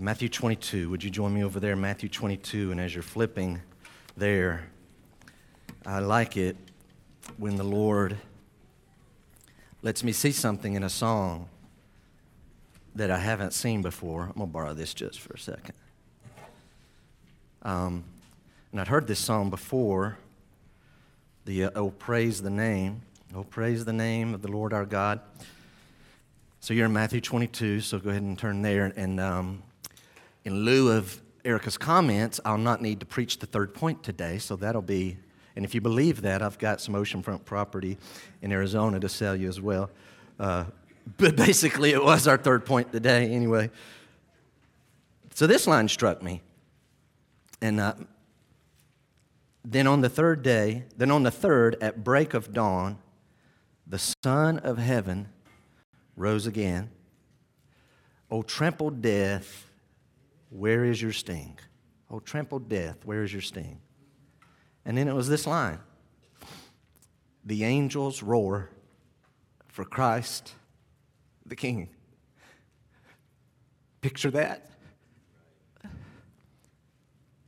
Matthew 22. Would you join me over there, Matthew 22? And as you're flipping there, I like it when the Lord lets me see something in a song that I haven't seen before. I'm going to borrow this just for a second. Um, and I'd heard this song before. The uh, Oh, praise the name. Oh, praise the name of the Lord our God. So you're in Matthew 22, so go ahead and turn there. And um, in lieu of Erica's comments, I'll not need to preach the third point today, so that'll be, and if you believe that, I've got some oceanfront property in Arizona to sell you as well. Uh, but basically, it was our third point today, anyway. So this line struck me. And uh, then on the third day, then on the third, at break of dawn, the Son of Heaven rose again. O trampled death, where is your sting? O trampled death, where is your sting? And then it was this line The angels roar for Christ the King. Picture that.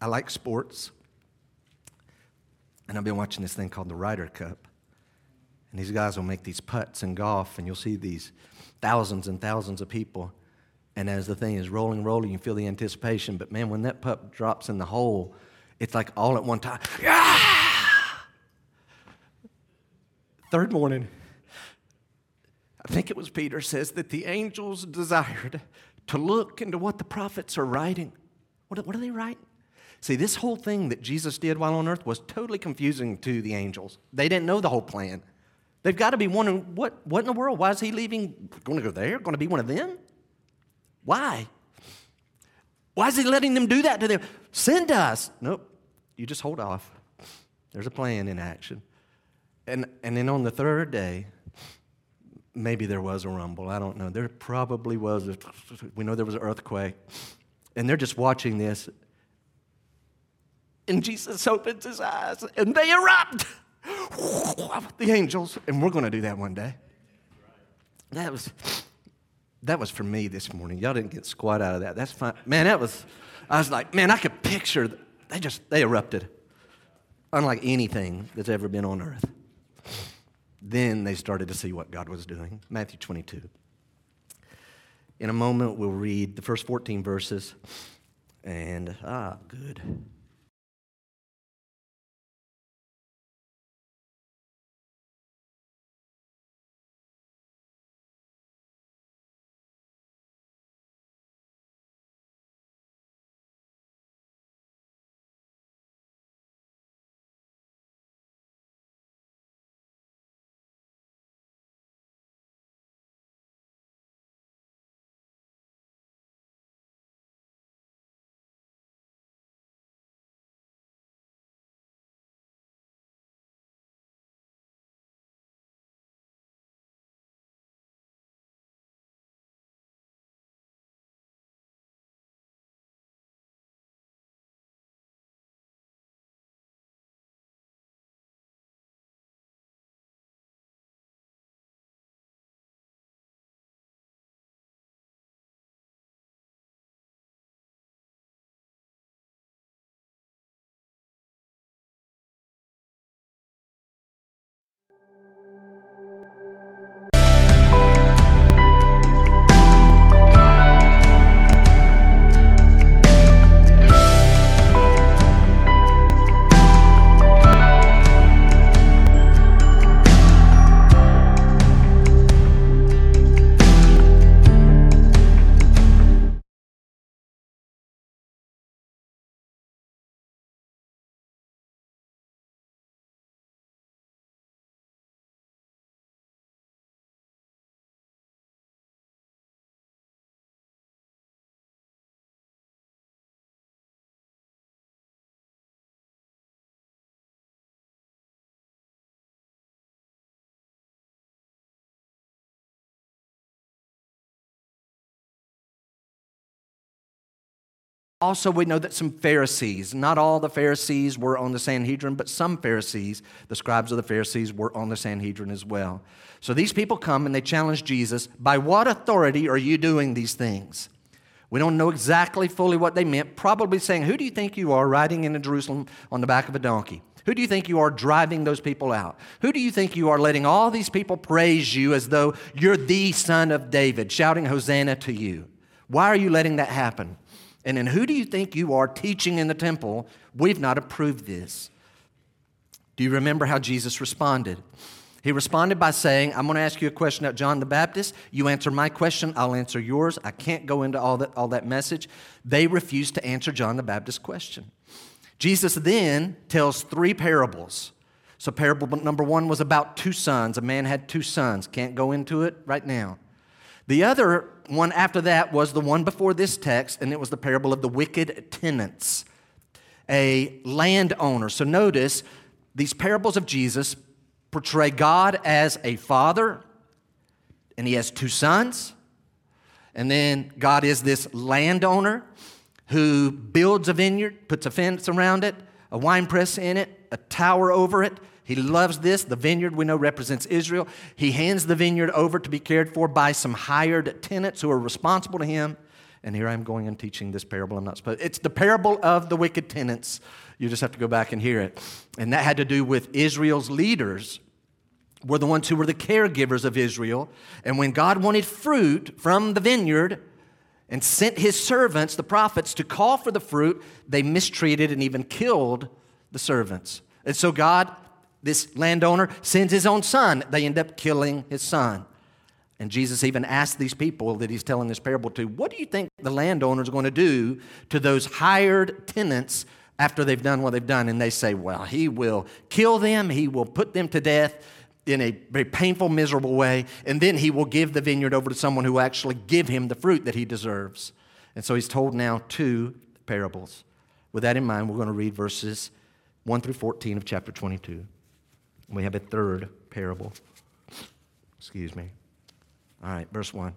I like sports. And I've been watching this thing called the Ryder Cup. And these guys will make these putts in golf, and you'll see these thousands and thousands of people. And as the thing is rolling, rolling, you feel the anticipation. But man, when that pup drops in the hole, it's like all at one time. Third morning, I think it was Peter says that the angels desired to look into what the prophets are writing. What, what are they writing? See, this whole thing that Jesus did while on earth was totally confusing to the angels. They didn't know the whole plan. They've got to be wondering, what, what in the world? Why is he leaving? Going to go there? Going to be one of them? Why? Why is he letting them do that to them? Send us. Nope. You just hold off. There's a plan in action. And, and then on the third day, maybe there was a rumble. I don't know. There probably was. A, we know there was an earthquake. And they're just watching this. And Jesus opens his eyes and they erupt. the angels. And we're going to do that one day. That was. That was for me this morning. Y'all didn't get squat out of that. That's fine. Man, that was, I was like, man, I could picture, they just, they erupted. Unlike anything that's ever been on earth. Then they started to see what God was doing. Matthew 22. In a moment, we'll read the first 14 verses. And, ah, good. Also, we know that some Pharisees, not all the Pharisees were on the Sanhedrin, but some Pharisees, the scribes of the Pharisees, were on the Sanhedrin as well. So these people come and they challenge Jesus By what authority are you doing these things? We don't know exactly fully what they meant, probably saying, Who do you think you are riding into Jerusalem on the back of a donkey? Who do you think you are driving those people out? Who do you think you are letting all these people praise you as though you're the son of David, shouting Hosanna to you? Why are you letting that happen? And then who do you think you are teaching in the temple? We've not approved this. Do you remember how Jesus responded? He responded by saying, I'm going to ask you a question about John the Baptist. You answer my question, I'll answer yours. I can't go into all that, all that message. They refused to answer John the Baptist's question. Jesus then tells three parables. So, parable number one was about two sons. A man had two sons. Can't go into it right now. The other one after that was the one before this text, and it was the parable of the wicked tenants, a landowner. So, notice these parables of Jesus portray God as a father, and he has two sons. And then God is this landowner who builds a vineyard, puts a fence around it, a wine press in it, a tower over it. He loves this. The vineyard we know represents Israel. He hands the vineyard over to be cared for by some hired tenants who are responsible to him. And here I'm going and teaching this parable. I'm not supposed. It's the parable of the wicked tenants you just have to go back and hear it. And that had to do with Israel's leaders were the ones who were the caregivers of Israel. And when God wanted fruit from the vineyard and sent his servants, the prophets, to call for the fruit, they mistreated and even killed the servants. And so God, this landowner, sends his own son. They end up killing his son. And Jesus even asked these people that he's telling this parable to, What do you think the landowner is going to do to those hired tenants after they've done what they've done. And they say, well, he will kill them, he will put them to death in a very painful, miserable way, and then he will give the vineyard over to someone who will actually give him the fruit that he deserves. And so he's told now two parables. With that in mind, we're going to read verses 1 through 14 of chapter 22. We have a third parable. Excuse me. All right, verse 1.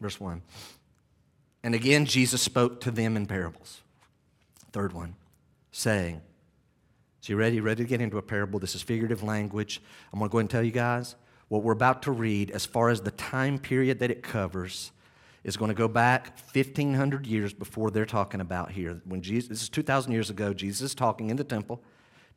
Verse 1. And again, Jesus spoke to them in parables. Third one, saying, So you ready? Ready to get into a parable? This is figurative language. I'm going to go ahead and tell you guys what we're about to read, as far as the time period that it covers, is going to go back 1,500 years before they're talking about here. When Jesus, this is 2,000 years ago, Jesus is talking in the temple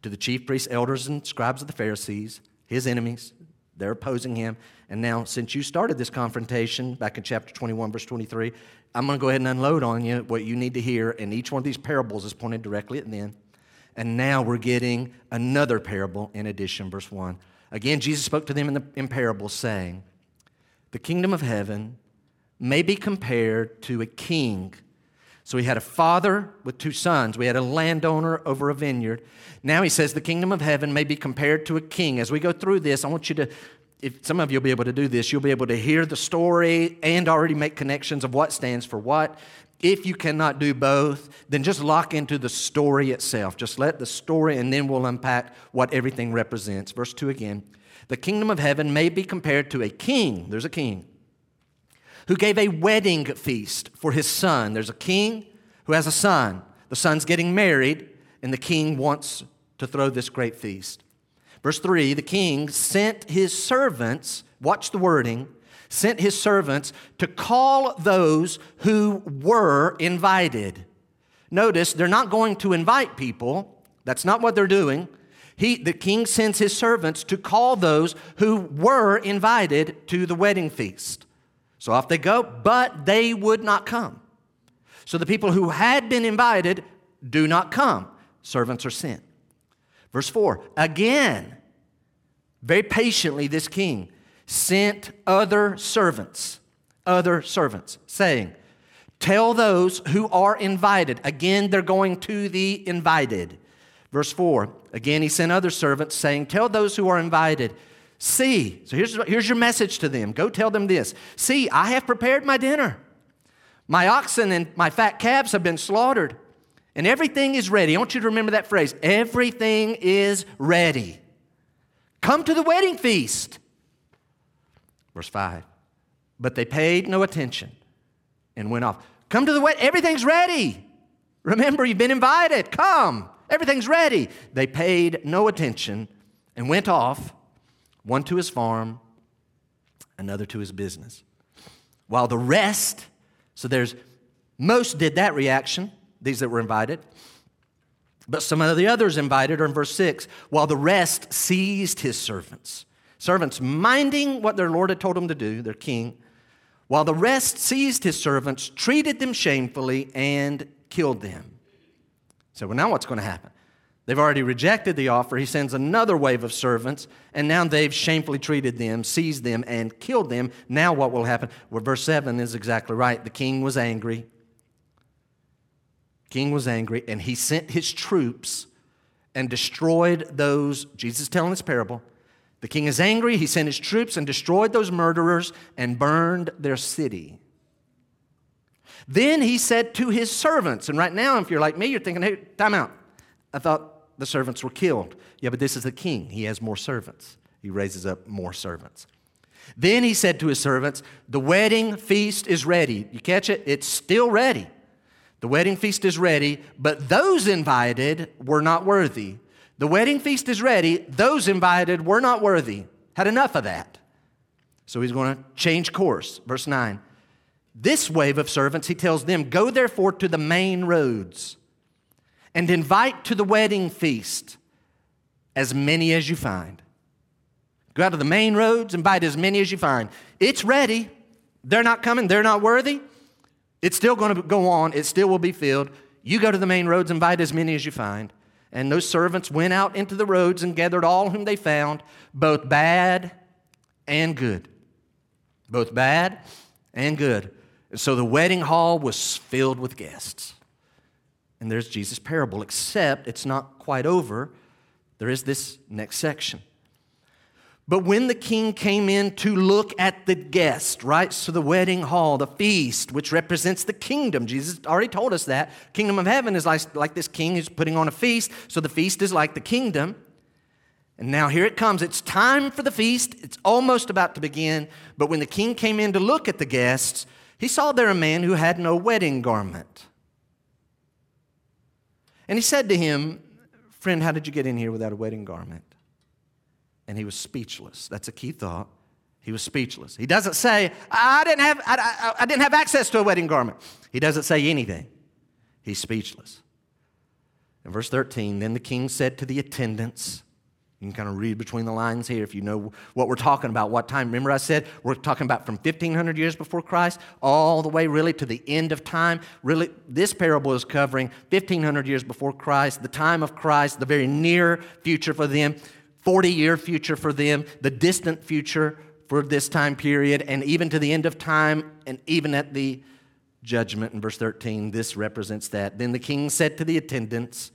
to the chief priests, elders, and scribes of the Pharisees, his enemies. They're opposing him. And now, since you started this confrontation back in chapter 21, verse 23, I'm going to go ahead and unload on you what you need to hear. And each one of these parables is pointed directly at them. And now we're getting another parable in addition, verse 1. Again, Jesus spoke to them in, the, in parables, saying, The kingdom of heaven may be compared to a king. So he had a father with two sons. We had a landowner over a vineyard. Now he says the kingdom of heaven may be compared to a king. As we go through this, I want you to if some of you will be able to do this, you'll be able to hear the story and already make connections of what stands for what. If you cannot do both, then just lock into the story itself. Just let the story, and then we'll unpack what everything represents. Verse 2 again. The kingdom of heaven may be compared to a king. There's a king who gave a wedding feast for his son. There's a king who has a son. The son's getting married, and the king wants to throw this great feast. Verse 3 the king sent his servants, watch the wording, sent his servants to call those who were invited. Notice they're not going to invite people, that's not what they're doing. He, the king sends his servants to call those who were invited to the wedding feast. So off they go, but they would not come. So the people who had been invited do not come. Servants are sent. Verse 4 Again, very patiently, this king sent other servants, other servants, saying, Tell those who are invited. Again, they're going to the invited. Verse 4 Again, he sent other servants, saying, Tell those who are invited. See, so here's, here's your message to them. Go tell them this. See, I have prepared my dinner. My oxen and my fat calves have been slaughtered and everything is ready. I want you to remember that phrase everything is ready. Come to the wedding feast. Verse 5. But they paid no attention and went off. Come to the wedding, everything's ready. Remember, you've been invited. Come, everything's ready. They paid no attention and went off, one to his farm, another to his business. while the rest, so there's most did that reaction, these that were invited. But some of the others invited are in verse 6, while the rest seized his servants. Servants minding what their Lord had told them to do, their king, while the rest seized his servants, treated them shamefully, and killed them. So, well, now what's going to happen? They've already rejected the offer. He sends another wave of servants, and now they've shamefully treated them, seized them, and killed them. Now, what will happen? Well, verse 7 is exactly right. The king was angry. King was angry, and he sent his troops and destroyed those. Jesus telling this parable. The king is angry. He sent his troops and destroyed those murderers and burned their city. Then he said to his servants, and right now, if you're like me, you're thinking, hey, time out. I thought the servants were killed. Yeah, but this is the king. He has more servants. He raises up more servants. Then he said to his servants, The wedding feast is ready. You catch it? It's still ready. The wedding feast is ready, but those invited were not worthy. The wedding feast is ready, those invited were not worthy. Had enough of that. So he's going to change course. Verse 9. This wave of servants, he tells them, Go therefore to the main roads and invite to the wedding feast as many as you find. Go out to the main roads, and invite as many as you find. It's ready. They're not coming, they're not worthy. It's still going to go on, it still will be filled. You go to the main roads, and invite as many as you find. And those servants went out into the roads and gathered all whom they found, both bad and good. Both bad and good. And so the wedding hall was filled with guests. And there's Jesus' parable, except it's not quite over. There is this next section. But when the king came in to look at the guest, right? So the wedding hall, the feast, which represents the kingdom. Jesus already told us that. Kingdom of heaven is like, like this king who's putting on a feast. So the feast is like the kingdom. And now here it comes. It's time for the feast. It's almost about to begin. But when the king came in to look at the guests, he saw there a man who had no wedding garment. And he said to him, Friend, how did you get in here without a wedding garment? and he was speechless. That's a key thought. He was speechless. He doesn't say, I didn't have, I, I, I didn't have access to a wedding garment. He doesn't say anything. He's speechless. In verse 13, then the king said to the attendants, you can kind of read between the lines here if you know what we're talking about, what time. Remember, I said we're talking about from 1500 years before Christ all the way really to the end of time. Really, this parable is covering 1500 years before Christ, the time of Christ, the very near future for them. 40 year future for them, the distant future for this time period, and even to the end of time, and even at the judgment in verse 13, this represents that. Then the king said to the attendants,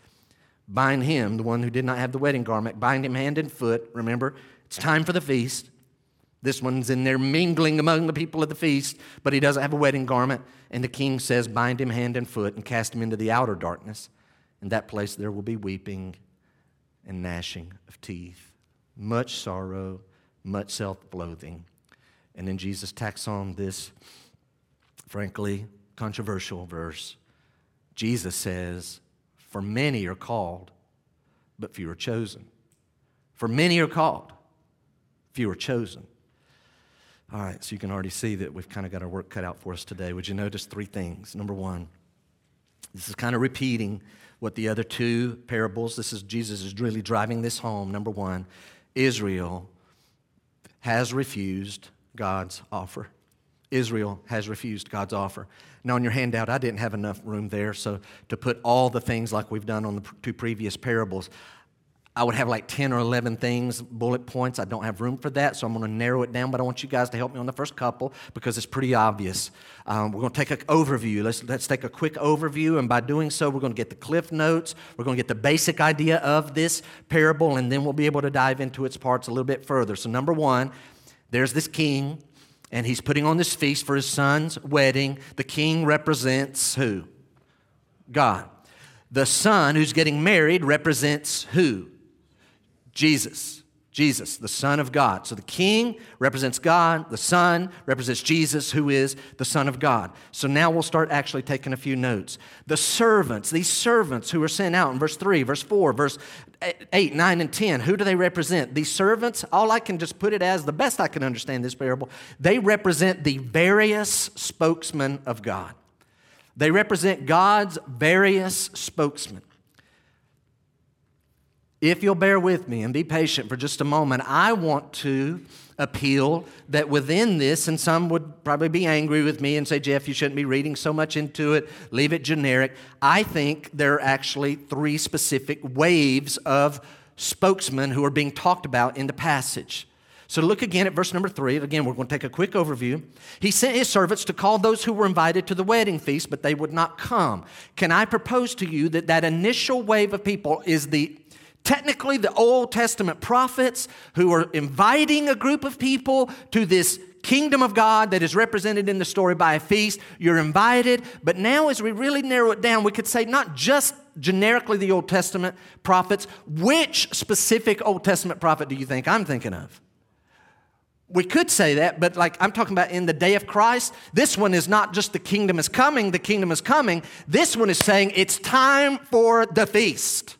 Bind him, the one who did not have the wedding garment, bind him hand and foot. Remember, it's time for the feast. This one's in there mingling among the people of the feast, but he doesn't have a wedding garment. And the king says, Bind him hand and foot and cast him into the outer darkness. In that place there will be weeping and gnashing of teeth, much sorrow, much self loathing. And then Jesus tacks on this, frankly, controversial verse. Jesus says, For many are called, but few are chosen. For many are called, few are chosen. All right, so you can already see that we've kind of got our work cut out for us today. Would you notice three things? Number one, this is kind of repeating what the other two parables, this is Jesus is really driving this home. Number one, Israel has refused God's offer. Israel has refused God's offer. Now, on your handout, I didn't have enough room there, so to put all the things like we've done on the two previous parables, I would have like 10 or 11 things, bullet points. I don't have room for that, so I'm going to narrow it down. But I want you guys to help me on the first couple because it's pretty obvious. Um, we're going to take an overview. Let's, let's take a quick overview, and by doing so, we're going to get the cliff notes. We're going to get the basic idea of this parable, and then we'll be able to dive into its parts a little bit further. So, number one, there's this king, and he's putting on this feast for his son's wedding. The king represents who? God. The son who's getting married represents who? Jesus. Jesus, the Son of God. So the King represents God, the Son represents Jesus, who is the Son of God. So now we'll start actually taking a few notes. The servants, these servants who are sent out in verse 3, verse 4, verse 8, 9, and 10, who do they represent? These servants, all I can just put it as the best I can understand this parable, they represent the various spokesmen of God. They represent God's various spokesmen. If you'll bear with me and be patient for just a moment, I want to appeal that within this, and some would probably be angry with me and say, Jeff, you shouldn't be reading so much into it, leave it generic. I think there are actually three specific waves of spokesmen who are being talked about in the passage. So look again at verse number three. Again, we're going to take a quick overview. He sent his servants to call those who were invited to the wedding feast, but they would not come. Can I propose to you that that initial wave of people is the technically the Old Testament prophets who are inviting a group of people to this kingdom of God that is represented in the story by a feast. You're invited. But now, as we really narrow it down, we could say not just generically the Old Testament prophets. Which specific Old Testament prophet do you think I'm thinking of? We could say that, but like I'm talking about in the day of Christ, this one is not just the kingdom is coming, the kingdom is coming. This one is saying it's time for the feast.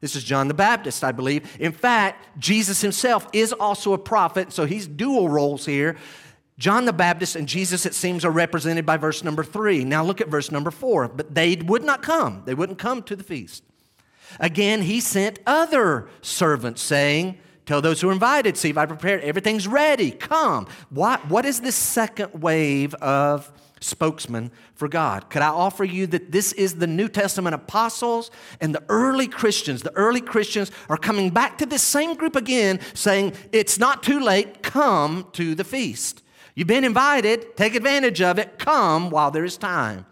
This is John the Baptist, I believe. In fact, Jesus himself is also a prophet, so he's dual roles here. John the Baptist and Jesus, it seems, are represented by verse number three. Now look at verse number four. But they would not come, they wouldn't come to the feast. Again, he sent other servants saying, Tell those who are invited, see if I prepared, everything's ready, come. What, what is this second wave of spokesman for God. Could I offer you that this is the New Testament apostles and the early Christians? The early Christians are coming back to this same group again, saying, It's not too late, come to the feast. You've been invited, take advantage of it, come while there is time.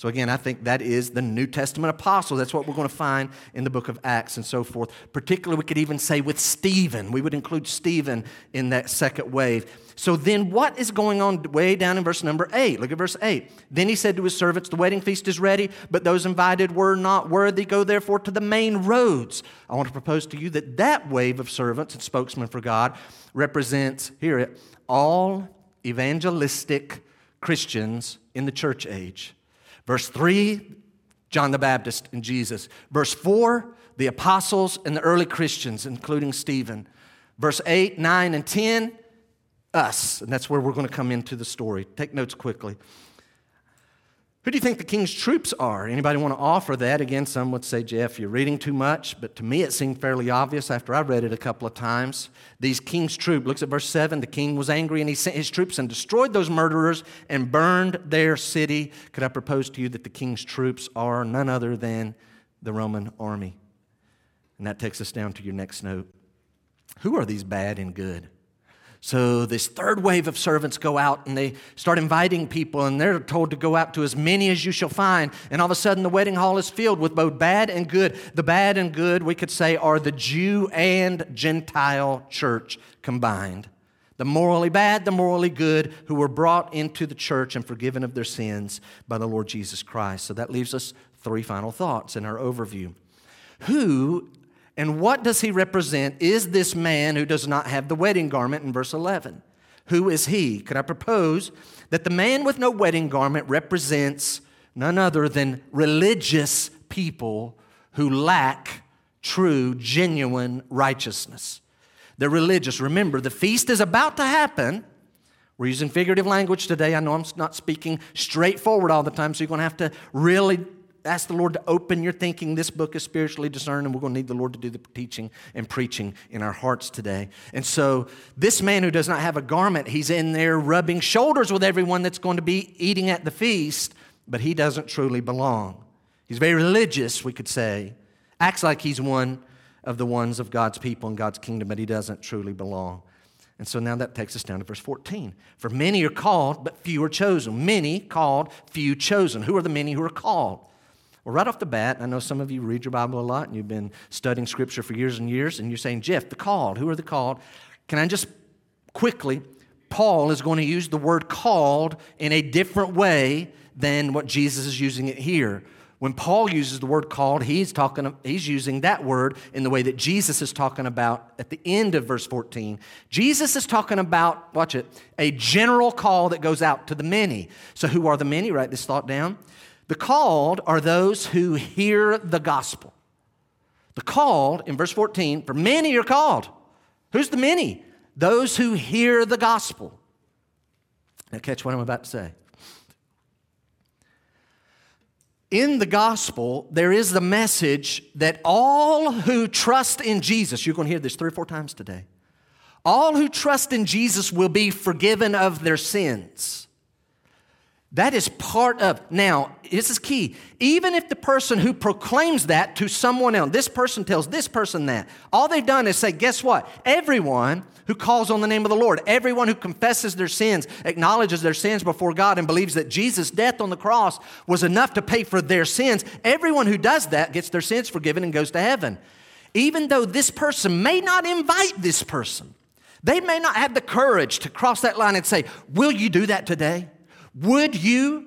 So, again, I think that is the New Testament apostle. That's what we're going to find in the book of Acts and so forth. Particularly, we could even say with Stephen. We would include Stephen in that second wave. So, then what is going on way down in verse number eight? Look at verse eight. Then he said to his servants, The wedding feast is ready, but those invited were not worthy. Go therefore to the main roads. I want to propose to you that that wave of servants and spokesmen for God represents, hear it, all evangelistic Christians in the church age. Verse 3, John the Baptist and Jesus. Verse 4, the apostles and the early Christians, including Stephen. Verse 8, 9, and 10, us. And that's where we're going to come into the story. Take notes quickly. Who do you think the king's troops are? Anybody want to offer that? Again, some would say, Jeff, you're reading too much, but to me it seemed fairly obvious after I read it a couple of times. These king's troops, looks at verse 7, the king was angry and he sent his troops and destroyed those murderers and burned their city. Could I propose to you that the king's troops are none other than the Roman army? And that takes us down to your next note. Who are these bad and good? So, this third wave of servants go out and they start inviting people, and they're told to go out to as many as you shall find. And all of a sudden, the wedding hall is filled with both bad and good. The bad and good, we could say, are the Jew and Gentile church combined. The morally bad, the morally good, who were brought into the church and forgiven of their sins by the Lord Jesus Christ. So, that leaves us three final thoughts in our overview. Who and what does he represent? Is this man who does not have the wedding garment in verse 11? Who is he? Could I propose that the man with no wedding garment represents none other than religious people who lack true, genuine righteousness? They're religious. Remember, the feast is about to happen. We're using figurative language today. I know I'm not speaking straightforward all the time, so you're going to have to really ask the Lord to open your thinking. This book is spiritually discerned, and we're going to need the Lord to do the teaching and preaching in our hearts today. And so, this man who does not have a garment, he's in there rubbing shoulders with everyone that's going to be eating at the feast, but he doesn't truly belong. He's very religious, we could say, acts like he's one of the ones of God's people in God's kingdom, but he doesn't truly belong. And so now that takes us down to verse 14. For many are called, but few are chosen. Many called, few chosen. Who are the many who are called? Well, right off the bat, I know some of you read your Bible a lot and you've been studying Scripture for years and years, and you're saying, Jeff, the called, who are the called? Can I just quickly, Paul is going to use the word called in a different way than what Jesus is using it here. When Paul uses the word called, he's, talking, he's using that word in the way that Jesus is talking about at the end of verse 14. Jesus is talking about, watch it, a general call that goes out to the many. So, who are the many? Write this thought down. The called are those who hear the gospel. The called, in verse 14, for many are called. Who's the many? Those who hear the gospel. Now, catch what I'm about to say in the gospel, there is the message that all who trust in Jesus, you're going to hear this three or four times today, all who trust in Jesus will be forgiven of their sins. That is part of, now, this is key. Even if the person who proclaims that to someone else, this person tells this person that, all they've done is say, guess what? Everyone who calls on the name of the Lord, everyone who confesses their sins, acknowledges their sins before God, and believes that Jesus' death on the cross was enough to pay for their sins, everyone who does that gets their sins forgiven and goes to heaven. Even though this person may not invite this person, they may not have the courage to cross that line and say, Will you do that today? Would you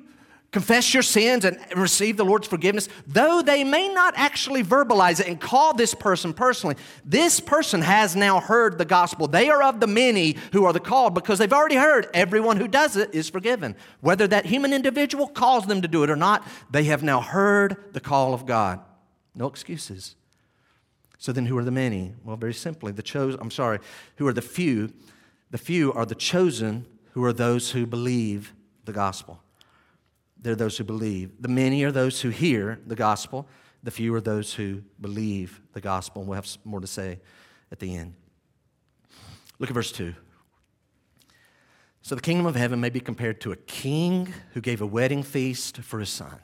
confess your sins and receive the Lord's forgiveness? Though they may not actually verbalize it and call this person personally, this person has now heard the gospel. They are of the many who are the called because they've already heard everyone who does it is forgiven. Whether that human individual calls them to do it or not, they have now heard the call of God. No excuses. So then, who are the many? Well, very simply, the chosen, I'm sorry, who are the few? The few are the chosen who are those who believe the gospel. They're those who believe. The many are those who hear the gospel. The few are those who believe the gospel. And we'll have more to say at the end. Look at verse 2. So the kingdom of heaven may be compared to a king who gave a wedding feast for his son.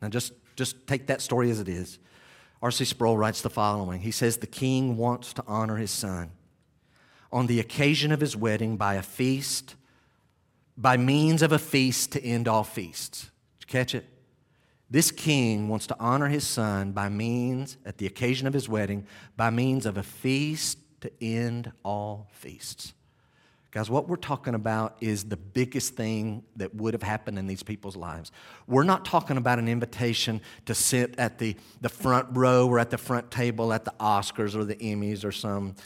Now just, just take that story as it is. R.C. Sproul writes the following He says, The king wants to honor his son. On the occasion of his wedding, by a feast by means of a feast to end all feasts. Did you catch it? This king wants to honor his son by means, at the occasion of his wedding, by means of a feast to end all feasts. Guys, what we're talking about is the biggest thing that would have happened in these people's lives. We're not talking about an invitation to sit at the, the front row or at the front table at the Oscars or the Emmys or some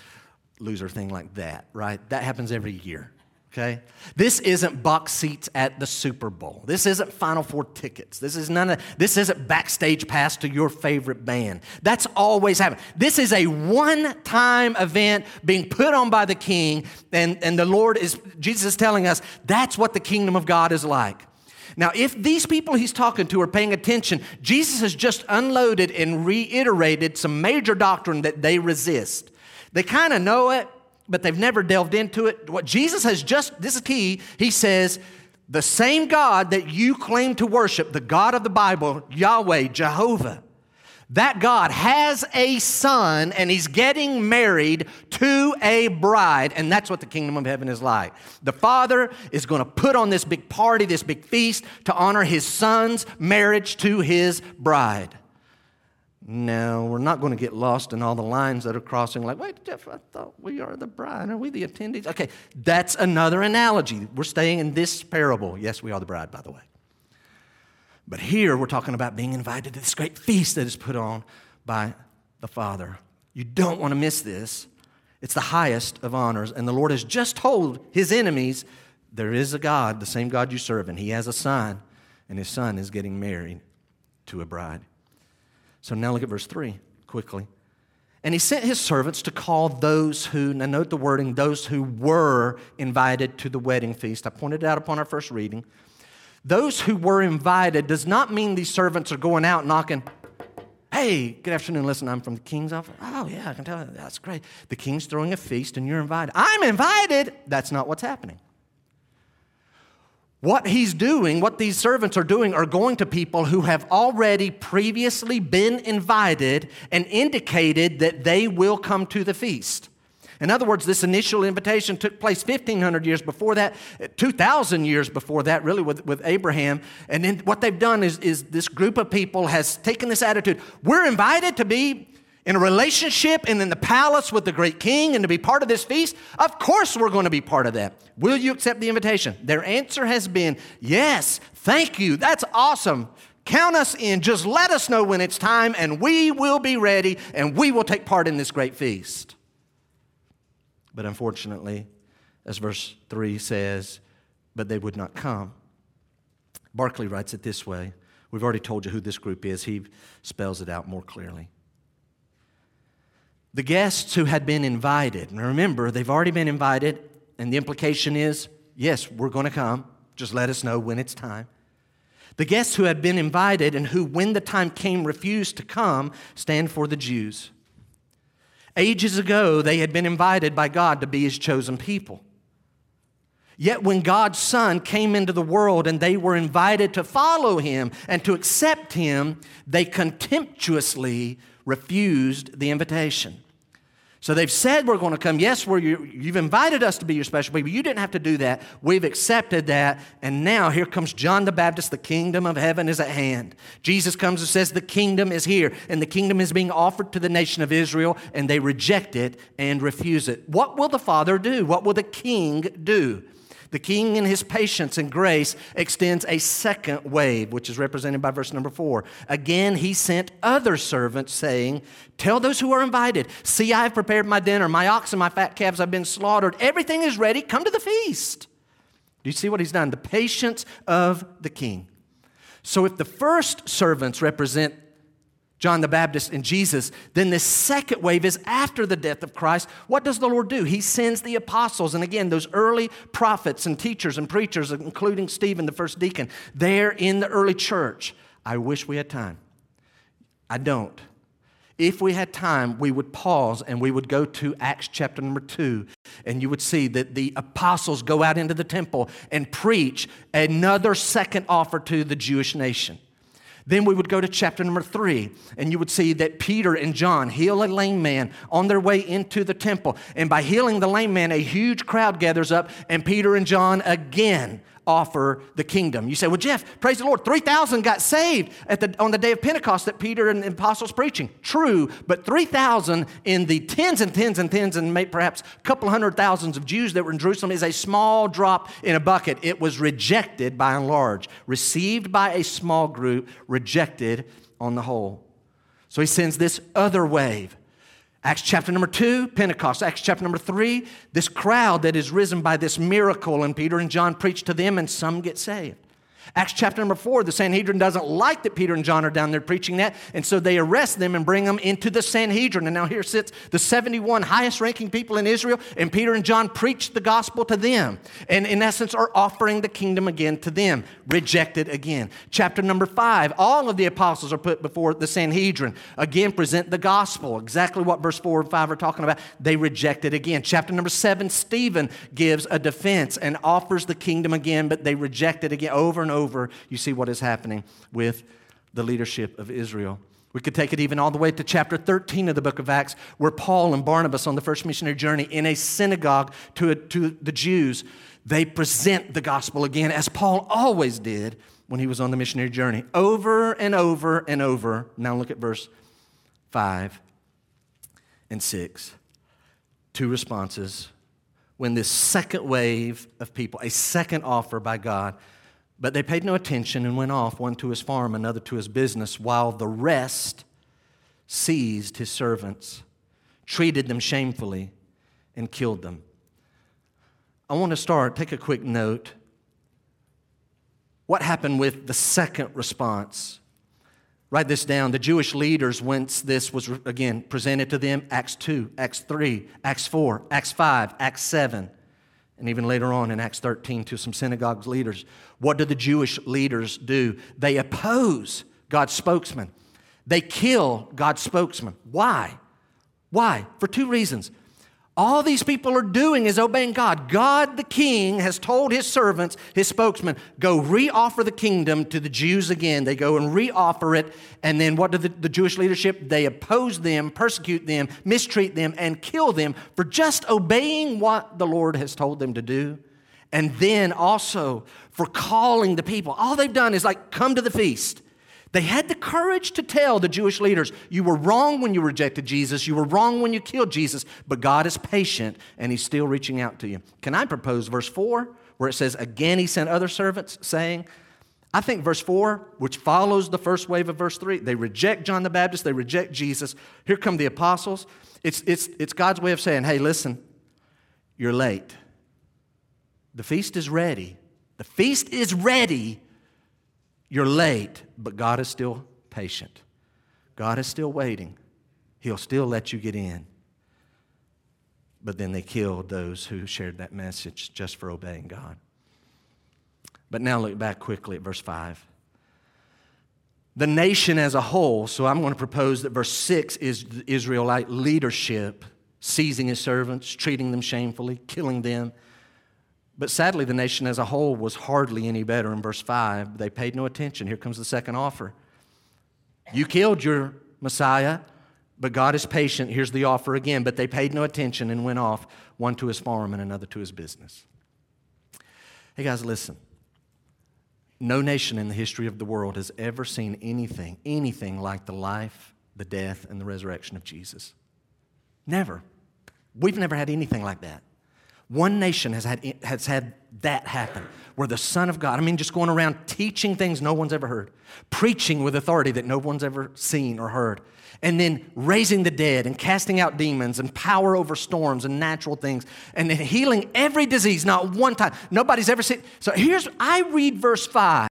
loser thing like that, right? That happens every year okay? This isn't box seats at the Super Bowl. This isn't Final Four tickets. This is none of this isn't backstage pass to your favorite band. That's always happened. This is a one-time event being put on by the king, and, and the Lord is Jesus is telling us that's what the kingdom of God is like. Now, if these people he's talking to are paying attention, Jesus has just unloaded and reiterated some major doctrine that they resist. They kind of know it, but they've never delved into it. What Jesus has just, this is key, he says, the same God that you claim to worship, the God of the Bible, Yahweh, Jehovah, that God has a son and he's getting married to a bride, and that's what the kingdom of heaven is like. The father is going to put on this big party, this big feast to honor his son's marriage to his bride. No, we're not going to get lost in all the lines that are crossing, like, wait, Jeff, I thought we are the bride. Are we the attendees? Okay, that's another analogy. We're staying in this parable. Yes, we are the bride, by the way. But here we're talking about being invited to this great feast that is put on by the Father. You don't want to miss this. It's the highest of honors. And the Lord has just told his enemies there is a God, the same God you serve, and he has a son, and his son is getting married to a bride. So now look at verse 3 quickly. And he sent his servants to call those who, now note the wording, those who were invited to the wedding feast. I pointed out upon our first reading. Those who were invited does not mean these servants are going out knocking, Hey, good afternoon. Listen, I'm from the king's office. Oh, yeah, I can tell you. That's great. The king's throwing a feast and you're invited. I'm invited. That's not what's happening. What he's doing, what these servants are doing, are going to people who have already previously been invited and indicated that they will come to the feast. In other words, this initial invitation took place 1,500 years before that, 2,000 years before that, really, with, with Abraham. And then what they've done is, is this group of people has taken this attitude we're invited to be in a relationship and in the palace with the great king and to be part of this feast? Of course, we're going to be part of that. Will you accept the invitation? Their answer has been yes, thank you, that's awesome. Count us in. Just let us know when it's time, and we will be ready, and we will take part in this great feast. But unfortunately, as verse 3 says, but they would not come. Barclay writes it this way. We've already told you who this group is. He spells it out more clearly. The guests who had been invited, and remember, they've already been invited, and the implication is yes, we're going to come. Just let us know when it's time. The guests who had been invited and who, when the time came, refused to come stand for the Jews. Ages ago, they had been invited by God to be his chosen people. Yet, when God's Son came into the world and they were invited to follow him and to accept him, they contemptuously refused the invitation. So they've said we're going to come. Yes, we're, you've invited us to be your special people. You didn't have to do that. We've accepted that. And now here comes John the Baptist. The kingdom of heaven is at hand. Jesus comes and says the kingdom is here. And the kingdom is being offered to the nation of Israel. And they reject it and refuse it. What will the Father do? What will the King do? The king, in his patience and grace, extends a second wave, which is represented by verse number four. Again, he sent other servants, saying, Tell those who are invited, see, I have prepared my dinner. My oxen, my fat calves have been slaughtered. Everything is ready. Come to the feast. Do you see what he's done? The patience of the king. So, if the first servants represent John the Baptist and Jesus. Then this second wave is after the death of Christ. What does the Lord do? He sends the apostles, and again, those early prophets and teachers and preachers, including Stephen, the first deacon, there in the early church. I wish we had time. I don't. If we had time, we would pause and we would go to Acts chapter number two, and you would see that the apostles go out into the temple and preach another second offer to the Jewish nation. Then we would go to chapter number three, and you would see that Peter and John heal a lame man on their way into the temple. And by healing the lame man, a huge crowd gathers up, and Peter and John again offer the kingdom. You say, well, Jeff, praise the Lord, 3,000 got saved at the, on the day of Pentecost that Peter and the apostles preaching. True, but 3,000 in the tens and tens and tens and maybe perhaps a couple hundred thousands of Jews that were in Jerusalem is a small drop in a bucket. It was rejected by and large, received by a small group, rejected on the whole. So he sends this other wave Acts chapter number two, Pentecost. Acts chapter number three, this crowd that is risen by this miracle, and Peter and John preach to them, and some get saved. Acts chapter number four, the Sanhedrin doesn't like that Peter and John are down there preaching that, and so they arrest them and bring them into the Sanhedrin. And now here sits the 71 highest ranking people in Israel, and Peter and John preach the gospel to them, and in essence are offering the kingdom again to them, rejected again. Chapter number five, all of the apostles are put before the Sanhedrin, again present the gospel, exactly what verse four and five are talking about. They reject it again. Chapter number seven, Stephen gives a defense and offers the kingdom again, but they reject it again over and over over, you see what is happening with the leadership of Israel. We could take it even all the way to chapter 13 of the book of Acts, where Paul and Barnabas on the first missionary journey in a synagogue to, to the Jews, they present the gospel again, as Paul always did when he was on the missionary journey, over and over and over. Now look at verse 5 and 6. Two responses. When this second wave of people, a second offer by God, but they paid no attention and went off, one to his farm, another to his business, while the rest seized his servants, treated them shamefully, and killed them. I want to start, take a quick note. What happened with the second response? Write this down. The Jewish leaders, once this was again presented to them, Acts 2, Acts 3, Acts 4, Acts 5, Acts 7 and even later on in Acts 13 to some synagogue leaders. What do the Jewish leaders do? They oppose God's spokesman. They kill God's spokesman. Why? Why? For two reasons. All these people are doing is obeying God. God the King has told his servants, his spokesman, go reoffer the kingdom to the Jews again. They go and reoffer it. And then what do the, the Jewish leadership? They oppose them, persecute them, mistreat them, and kill them for just obeying what the Lord has told them to do. And then also for calling the people. All they've done is like, come to the feast. They had the courage to tell the Jewish leaders, You were wrong when you rejected Jesus. You were wrong when you killed Jesus. But God is patient and He's still reaching out to you. Can I propose verse 4, where it says, Again He sent other servants, saying, I think verse 4, which follows the first wave of verse 3, they reject John the Baptist, they reject Jesus. Here come the apostles. It's, it's, it's God's way of saying, hey, listen, you're late. The feast is ready. The feast is ready. You're late, but God is still patient. God is still waiting. He'll still let you get in. But then they killed those who shared that message just for obeying God. But now look back quickly at verse 5. The nation as a whole, so I'm going to propose that verse 6 is Israelite leadership seizing his servants, treating them shamefully, killing them. But sadly, the nation as a whole was hardly any better in verse 5. They paid no attention. Here comes the second offer. You killed your Messiah, but God is patient. Here's the offer again. But they paid no attention and went off, one to his farm and another to his business. Hey, guys, listen. No nation in the history of the world has ever seen anything, anything like the life, the death, and the resurrection of Jesus. Never. We've never had anything like that. One nation has had, has had that happen, where the Son of God, I mean, just going around teaching things no one's ever heard, preaching with authority that no one's ever seen or heard, and then raising the dead and casting out demons and power over storms and natural things and then healing every disease, not one time. Nobody's ever seen. So here's, I read verse 5.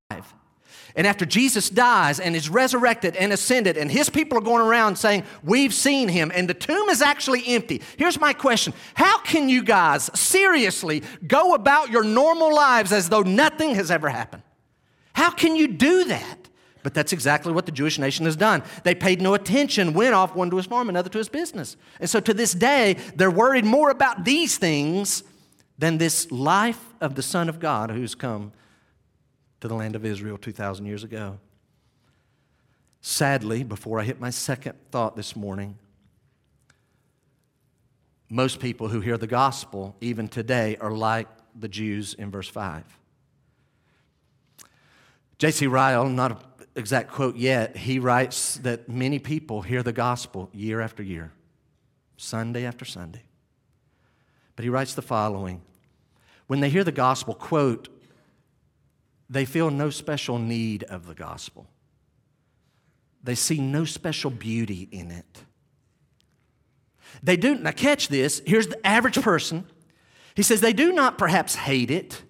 And after Jesus dies and is resurrected and ascended, and his people are going around saying, We've seen him, and the tomb is actually empty. Here's my question How can you guys seriously go about your normal lives as though nothing has ever happened? How can you do that? But that's exactly what the Jewish nation has done. They paid no attention, went off, one to his farm, another to his business. And so to this day, they're worried more about these things than this life of the Son of God who's come to the land of Israel 2,000 years ago. Sadly, before I hit my second thought this morning, most people who hear the gospel, even today, are like the Jews in verse 5. J.C. Ryle, not a exact quote yet, he writes that many people hear the gospel year after year, Sunday after Sunday. But he writes the following When they hear the gospel, quote, they feel no special need of the gospel. They see no special beauty in it. They do, now catch this, here's the average person. He says they do not perhaps hate it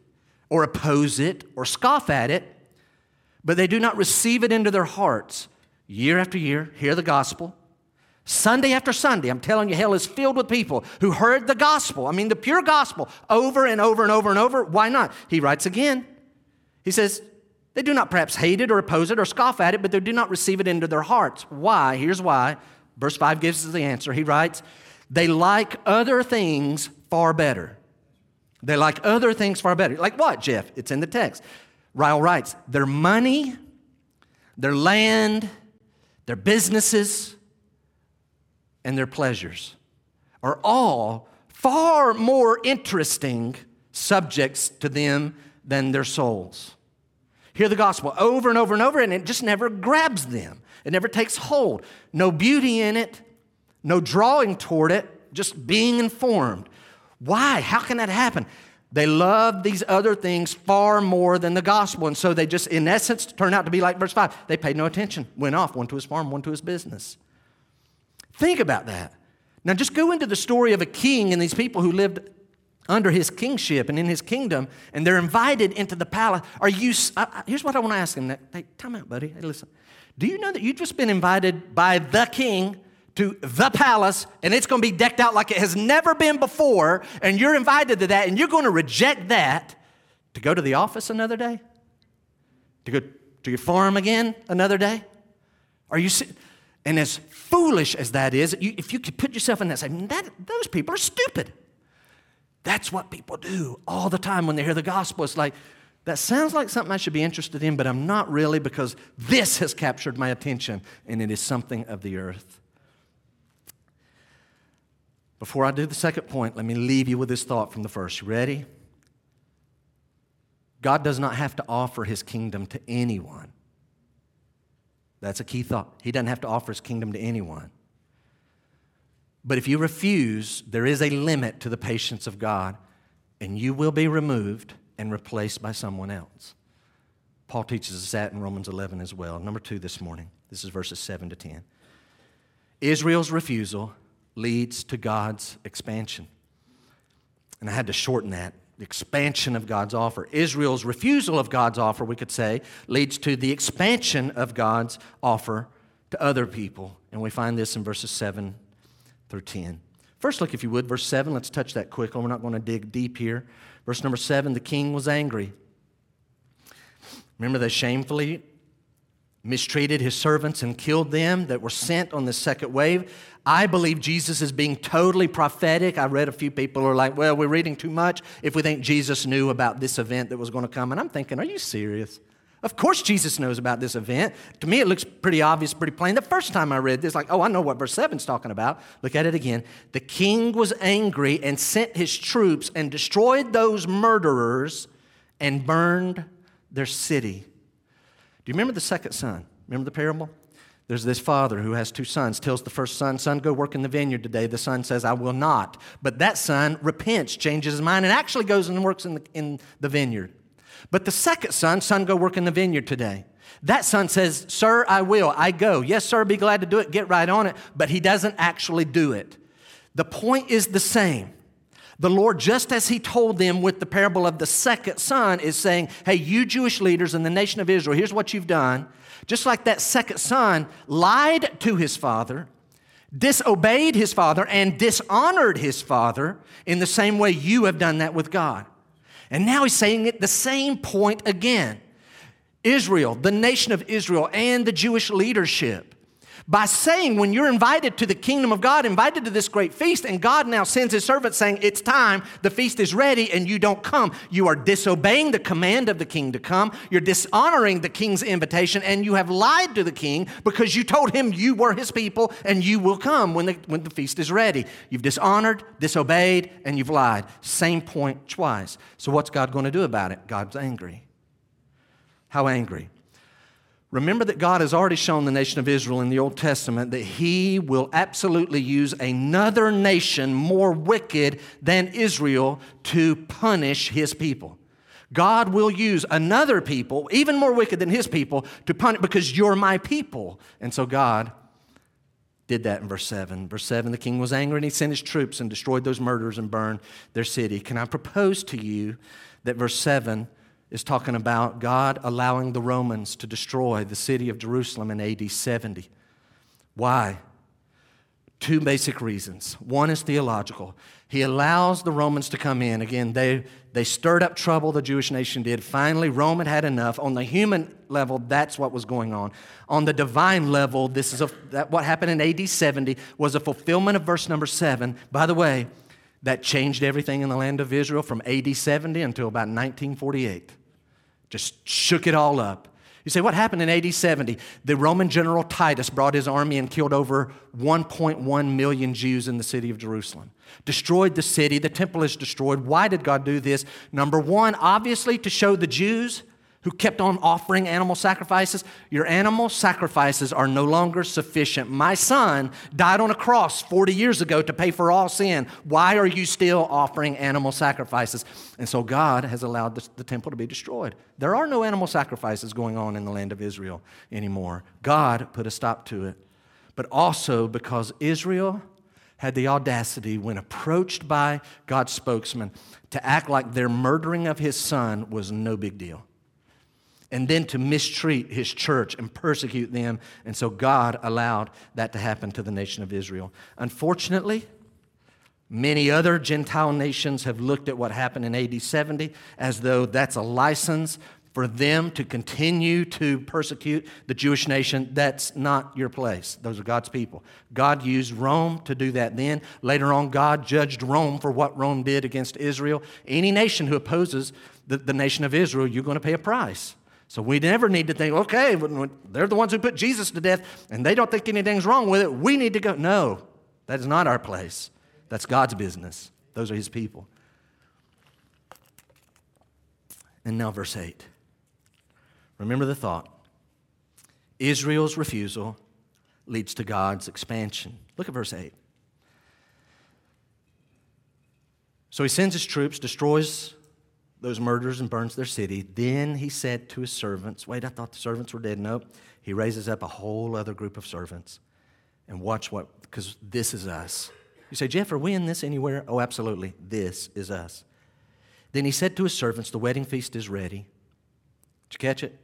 or oppose it or scoff at it, but they do not receive it into their hearts. Year after year, hear the gospel. Sunday after Sunday, I'm telling you, hell is filled with people who heard the gospel. I mean, the pure gospel over and over and over and over. Why not? He writes again. He says, they do not perhaps hate it or oppose it or scoff at it, but they do not receive it into their hearts. Why? Here's why. Verse 5 gives us the answer. He writes, they like other things far better. They like other things far better. Like what, Jeff? It's in the text. Ryle writes, their money, their land, their businesses, and their pleasures are all far more interesting subjects to them than their souls. Hear the gospel over and over and over, and it just never grabs them. It never takes hold. No beauty in it, no drawing toward it, just being informed. Why? How can that happen? They love these other things far more than the gospel. And so they just, in essence, turn out to be like verse 5. They paid no attention, went off, one to his farm, one to his business. Think about that. Now, just go into the story of a king and these people who lived under his kingship and in his kingdom, and they're invited into the palace. Are you, uh, here's what I want to ask them. Hey, time out, buddy. Hey, listen. Do you know that you've just been invited by the king to the palace and it's going to be decked out like it has never been before, and you're invited to that, and you're going to reject that to go to the office another day? To go to your farm again another day? Are you and as foolish as that is, you, if you could put yourself in that, say, that, those people are stupid. That's what people do all the time when they hear the gospel. It's like, that sounds like something I should be interested in, but I'm not really because this has captured my attention and it is something of the earth. Before I do the second point, let me leave you with this thought from the first. You ready? God does not have to offer his kingdom to anyone. That's a key thought. He doesn't have to offer his kingdom to anyone. But if you refuse, there is a limit to the patience of God, and you will be removed and replaced by someone else. Paul teaches us that in Romans 11 as well. Number two this morning. This is verses 7 to 10. Israel's refusal leads to God's expansion. And I had to shorten that the expansion of God's offer. Israel's refusal of God's offer, we could say, leads to the expansion of God's offer to other people. And we find this in verses 7 through 10. First, look, if you would, verse 7. Let's touch that quickly. We're not going to dig deep here. Verse number 7 the king was angry. Remember, they shamefully mistreated his servants and killed them that were sent on the second wave. I believe Jesus is being totally prophetic. I read a few people are like, well, we're reading too much if we think Jesus knew about this event that was going to come. And I'm thinking, are you serious? Of course, Jesus knows about this event. To me, it looks pretty obvious, pretty plain. The first time I read this, like, oh, I know what verse 7 is talking about. Look at it again. The king was angry and sent his troops and destroyed those murderers and burned their city. Do you remember the second son? Remember the parable? There's this father who has two sons, tells the first son, Son, go work in the vineyard today. The son says, I will not. But that son repents, changes his mind, and actually goes and works in the, in the vineyard. But the second son, Son, go work in the vineyard today. That son says, Sir, I will. I go. Yes, sir, be glad to do it. Get right on it. But he doesn't actually do it. The point is the same. The Lord, just as He told them with the parable of the second son, is saying, Hey, you Jewish leaders in the nation of Israel, here's what you've done. Just like that second son lied to his father, disobeyed his father, and dishonored his father, in the same way you have done that with God. And now he's saying it the same point again. Israel, the nation of Israel, and the Jewish leadership by saying, when you're invited to the kingdom of God, invited to this great feast, and God now sends his servant saying, It's time, the feast is ready, and you don't come. You are disobeying the command of the king to come. You're dishonoring the king's invitation, and you have lied to the king because you told him you were his people and you will come when the, when the feast is ready. You've dishonored, disobeyed, and you've lied. Same point twice. So, what's God going to do about it? God's angry. How angry? Remember that God has already shown the nation of Israel in the Old Testament that He will absolutely use another nation more wicked than Israel to punish His people. God will use another people, even more wicked than His people, to punish because you're my people. And so God did that in verse 7. Verse 7 the king was angry and he sent his troops and destroyed those murderers and burned their city. Can I propose to you that verse 7 is talking about God allowing the Romans to destroy the city of Jerusalem in AD 70. Why? Two basic reasons. One is theological. He allows the Romans to come in. Again, they, they stirred up trouble, the Jewish nation did. Finally, Rome had had enough. On the human level, that's what was going on. On the divine level, this is a, that, what happened in AD 70 was a fulfillment of verse number 7. By the way, that changed everything in the land of Israel from AD 70 until about 1948. Just shook it all up. You say, what happened in AD 70? The Roman general Titus brought his army and killed over 1.1 million Jews in the city of Jerusalem. Destroyed the city. The temple is destroyed. Why did God do this? Number one, obviously, to show the Jews who kept on offering animal sacrifices, your animal sacrifices are no longer sufficient. My son died on a cross 40 years ago to pay for all sin. Why are you still offering animal sacrifices? And so God has allowed the, the temple to be destroyed. There are no animal sacrifices going on in the land of Israel anymore. God put a stop to it. But also because Israel had the audacity, when approached by God's spokesman, to act like their murdering of his son was no big deal and then to mistreat his church and persecute them. And so God allowed that to happen to the nation of Israel. Unfortunately, many other Gentile nations have looked at what happened in AD 70 as though that's a license for them to continue to persecute the Jewish nation. That's not your place. Those are God's people. God used Rome to do that then. Later on, God judged Rome for what Rome did against Israel. Any nation who opposes the, the nation of Israel, you're going to pay a price. So we never need to think, okay, they're the ones who put Jesus to death and they don't think anything's wrong with it. We need to go. No, that is not our place. That's God's business. Those are his people. And now, verse 8. Remember the thought Israel's refusal leads to God's expansion. Look at verse 8. So he sends his troops, destroys those murders and burns their city. Then he said to his servants, Wait, I thought the servants were dead. Nope. He raises up a whole other group of servants. And watch what, because this is us. You say, Jeff, are we in this anywhere? Oh, absolutely. This is us. Then he said to his servants, The wedding feast is ready. Did you catch it?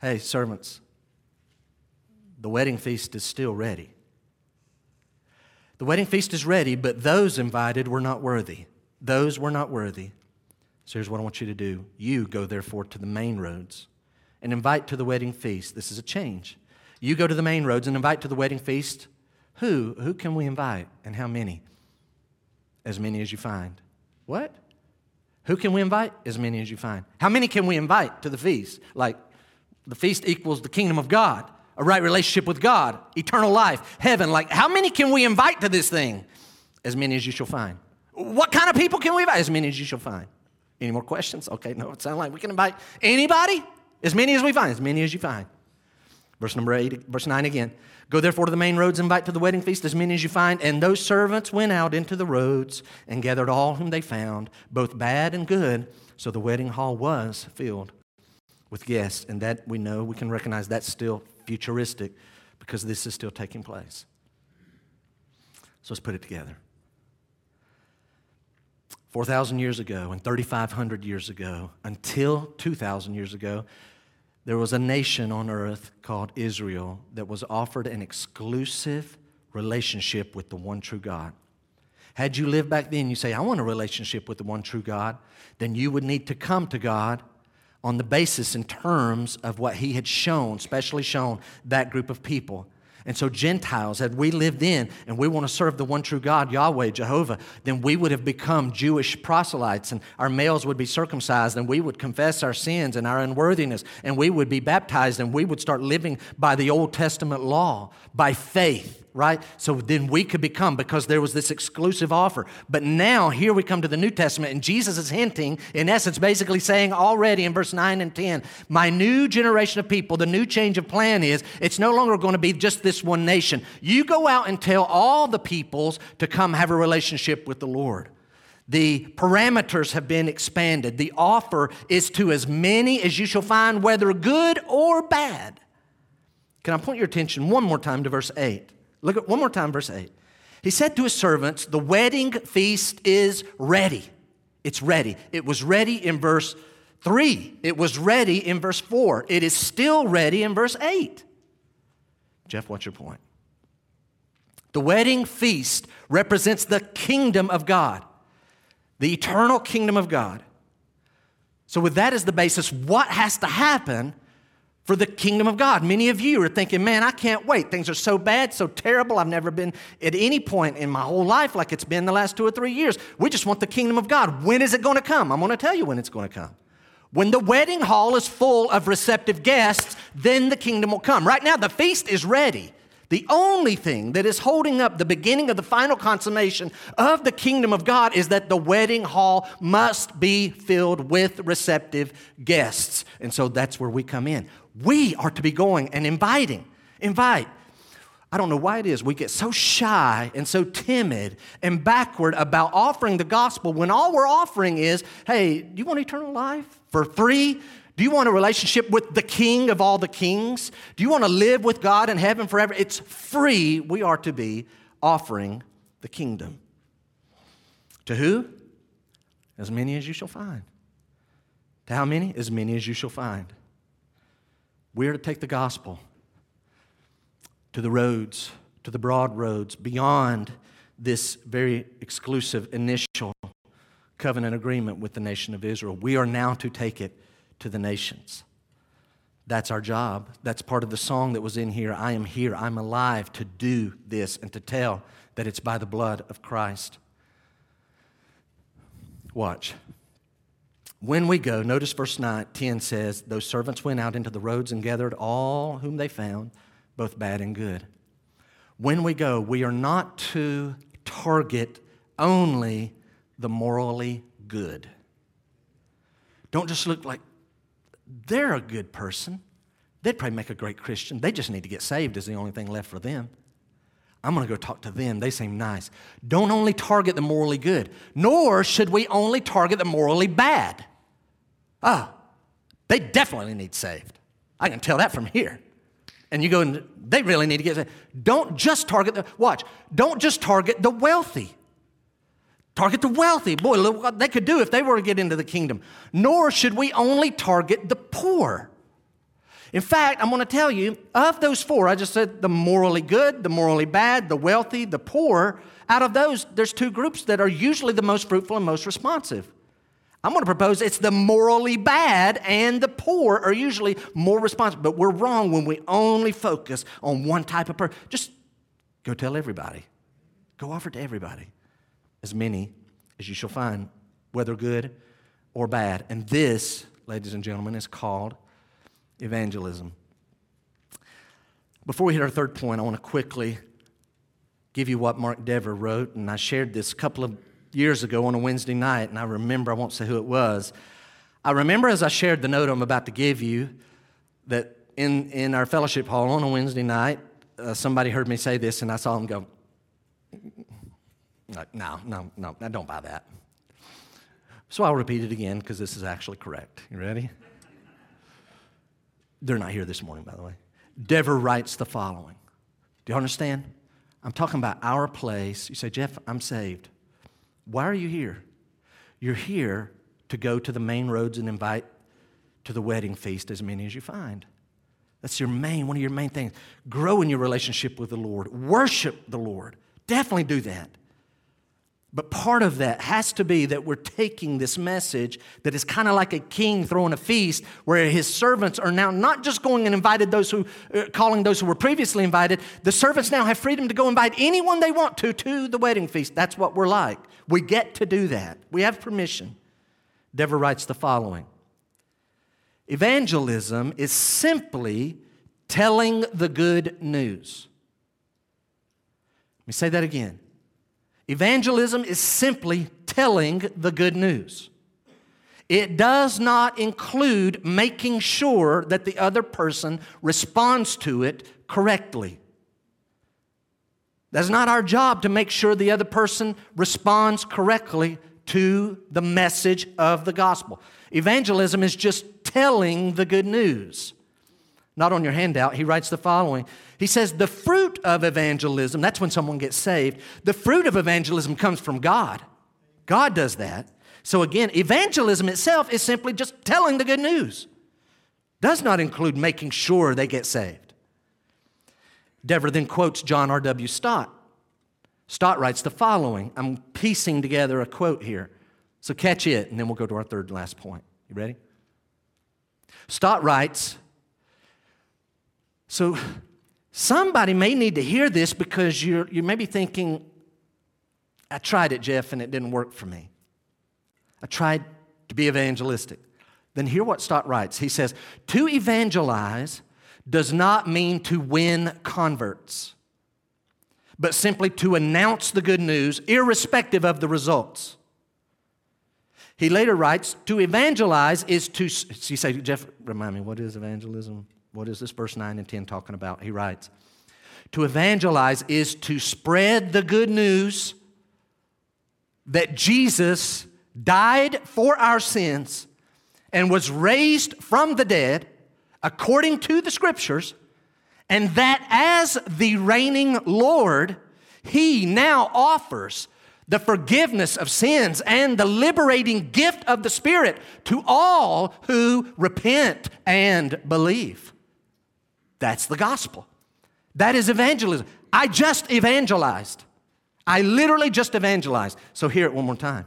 Hey, servants, the wedding feast is still ready. The wedding feast is ready, but those invited were not worthy. Those were not worthy. So here's what I want you to do. You go, therefore, to the main roads and invite to the wedding feast. This is a change. You go to the main roads and invite to the wedding feast. Who? Who can we invite and how many? As many as you find. What? Who can we invite? As many as you find. How many can we invite to the feast? Like the feast equals the kingdom of God, a right relationship with God, eternal life, heaven. Like how many can we invite to this thing? As many as you shall find. What kind of people can we invite? As many as you shall find. Any more questions? Okay, no, it sounds like we can invite anybody, as many as we find, as many as you find. Verse number eight, verse nine again. Go therefore to the main roads, invite to the wedding feast as many as you find. And those servants went out into the roads and gathered all whom they found, both bad and good. So the wedding hall was filled with guests. And that we know, we can recognize that's still futuristic because this is still taking place. So let's put it together. 4,000 years ago and 3,500 years ago, until 2,000 years ago, there was a nation on earth called Israel that was offered an exclusive relationship with the one true God. Had you lived back then, you say, I want a relationship with the one true God, then you would need to come to God on the basis and terms of what He had shown, specially shown that group of people. And so, Gentiles, had we lived in and we want to serve the one true God, Yahweh, Jehovah, then we would have become Jewish proselytes, and our males would be circumcised, and we would confess our sins and our unworthiness, and we would be baptized, and we would start living by the Old Testament law, by faith right? So then we could become because there was this exclusive offer. But now here we come to the New Testament, and Jesus is hinting, in essence, basically saying already in verse 9 and 10, my new generation of people, the new change of plan is it's no longer going to be just this one nation. You go out and tell all the peoples to come have a relationship with the Lord. The parameters have been expanded. The offer is to as many as you shall find, whether good or bad. Can I point your attention one more time to verse 8? Look at one more time, verse 8. He said to his servants, The wedding feast is ready. It's ready. It was ready in verse 3. It was ready in verse 4. It is still ready in verse 8. Jeff, what's your point? The wedding feast represents the kingdom of God, the eternal kingdom of God. So, with that as the basis, what has to happen for the kingdom of God. Many of you are thinking, man, I can't wait. Things are so bad, so terrible. I've never been at any point in my whole life like it's been the last two or three years. We just want the kingdom of God. When is it going to come? I'm going to tell you when it's going to come. When the wedding hall is full of receptive guests, then the kingdom will come. Right now, the feast is ready. The only thing that is holding up the beginning of the final consummation of the kingdom of God is that the wedding hall must be filled with receptive guests. And so that's where we come in. We are to be going and inviting. Invite. I don't know why it is we get so shy and so timid and backward about offering the gospel when all we're offering is hey, do you want eternal life for free? Do you want a relationship with the King of all the kings? Do you want to live with God in heaven forever? It's free. We are to be offering the kingdom. To who? As many as you shall find. To how many? As many as you shall find. We are to take the gospel to the roads, to the broad roads, beyond this very exclusive initial covenant agreement with the nation of Israel. We are now to take it to the nations. That's our job. That's part of the song that was in here. I am here. I'm alive to do this and to tell that it's by the blood of Christ. Watch. When we go, notice verse 9, 10 says, Those servants went out into the roads and gathered all whom they found, both bad and good. When we go, we are not to target only the morally good. Don't just look like they're a good person. They'd probably make a great Christian. They just need to get saved, is the only thing left for them. I'm going to go talk to them. They seem nice. Don't only target the morally good, nor should we only target the morally bad. Oh, they definitely need saved. I can tell that from here. And you go, and they really need to get saved. Don't just target the, watch, don't just target the wealthy. Target the wealthy. Boy, look what they could do if they were to get into the kingdom. Nor should we only target the poor. In fact, I'm going to tell you, of those four, I just said the morally good, the morally bad, the wealthy, the poor, out of those, there's two groups that are usually the most fruitful and most responsive. I'm going to propose it's the morally bad and the poor are usually more responsible. But we're wrong when we only focus on one type of person. Just go tell everybody. Go offer to everybody. As many as you shall find, whether good or bad. And this, ladies and gentlemen, is called evangelism. Before we hit our third point, I want to quickly give you what Mark Dever wrote, and I shared this a couple of years ago on a Wednesday night, and I remember, I won't say who it was. I remember as I shared the note I'm about to give you that in, in our fellowship hall on a Wednesday night, uh, somebody heard me say this, and I saw them go, no, no, no, no, don't buy that. So I'll repeat it again because this is actually correct. You ready? They're not here this morning, by the way. Dever writes the following. Do you understand? I'm talking about our place. You say, Jeff, I'm saved. Why are you here? You're here to go to the main roads and invite to the wedding feast as many as you find. That's your main, one of your main things. Grow in your relationship with the Lord. Worship the Lord. Definitely do that. But part of that has to be that we're taking this message that is kind of like a king throwing a feast where his servants are now not just going and invited those who, uh, calling those who were previously invited. The servants now have freedom to go invite anyone they want to to the wedding feast. That's what we're like. We get to do that. We have permission. Dever writes the following Evangelism is simply telling the good news. Let me say that again. Evangelism is simply telling the good news. It does not include making sure that the other person responds to it correctly. That's not our job to make sure the other person responds correctly to the message of the gospel. Evangelism is just telling the good news. Not on your handout, he writes the following he says, the fruit of evangelism, that's when someone gets saved, the fruit of evangelism comes from God. God does that. So again, evangelism itself is simply just telling the good news, does not include making sure they get saved. Dever then quotes John R.W. Stott. Stott writes the following. I'm piecing together a quote here. So catch it, and then we'll go to our third and last point. You ready? Stott writes So Somebody may need to hear this because you're, you may be thinking, I tried it, Jeff, and it didn't work for me. I tried to be evangelistic. Then hear what Stott writes. He says, To evangelize does not mean to win converts, but simply to announce the good news, irrespective of the results. He later writes, To evangelize is to, you say, Jeff, remind me, what is evangelism? What is this verse 9 and 10 talking about? He writes, To evangelize is to spread the good news that Jesus died for our sins and was raised from the dead according to the scriptures, and that as the reigning Lord, he now offers the forgiveness of sins and the liberating gift of the Spirit to all who repent and believe. That's the gospel. That is evangelism. I just evangelized. I literally just evangelized. So, hear it one more time.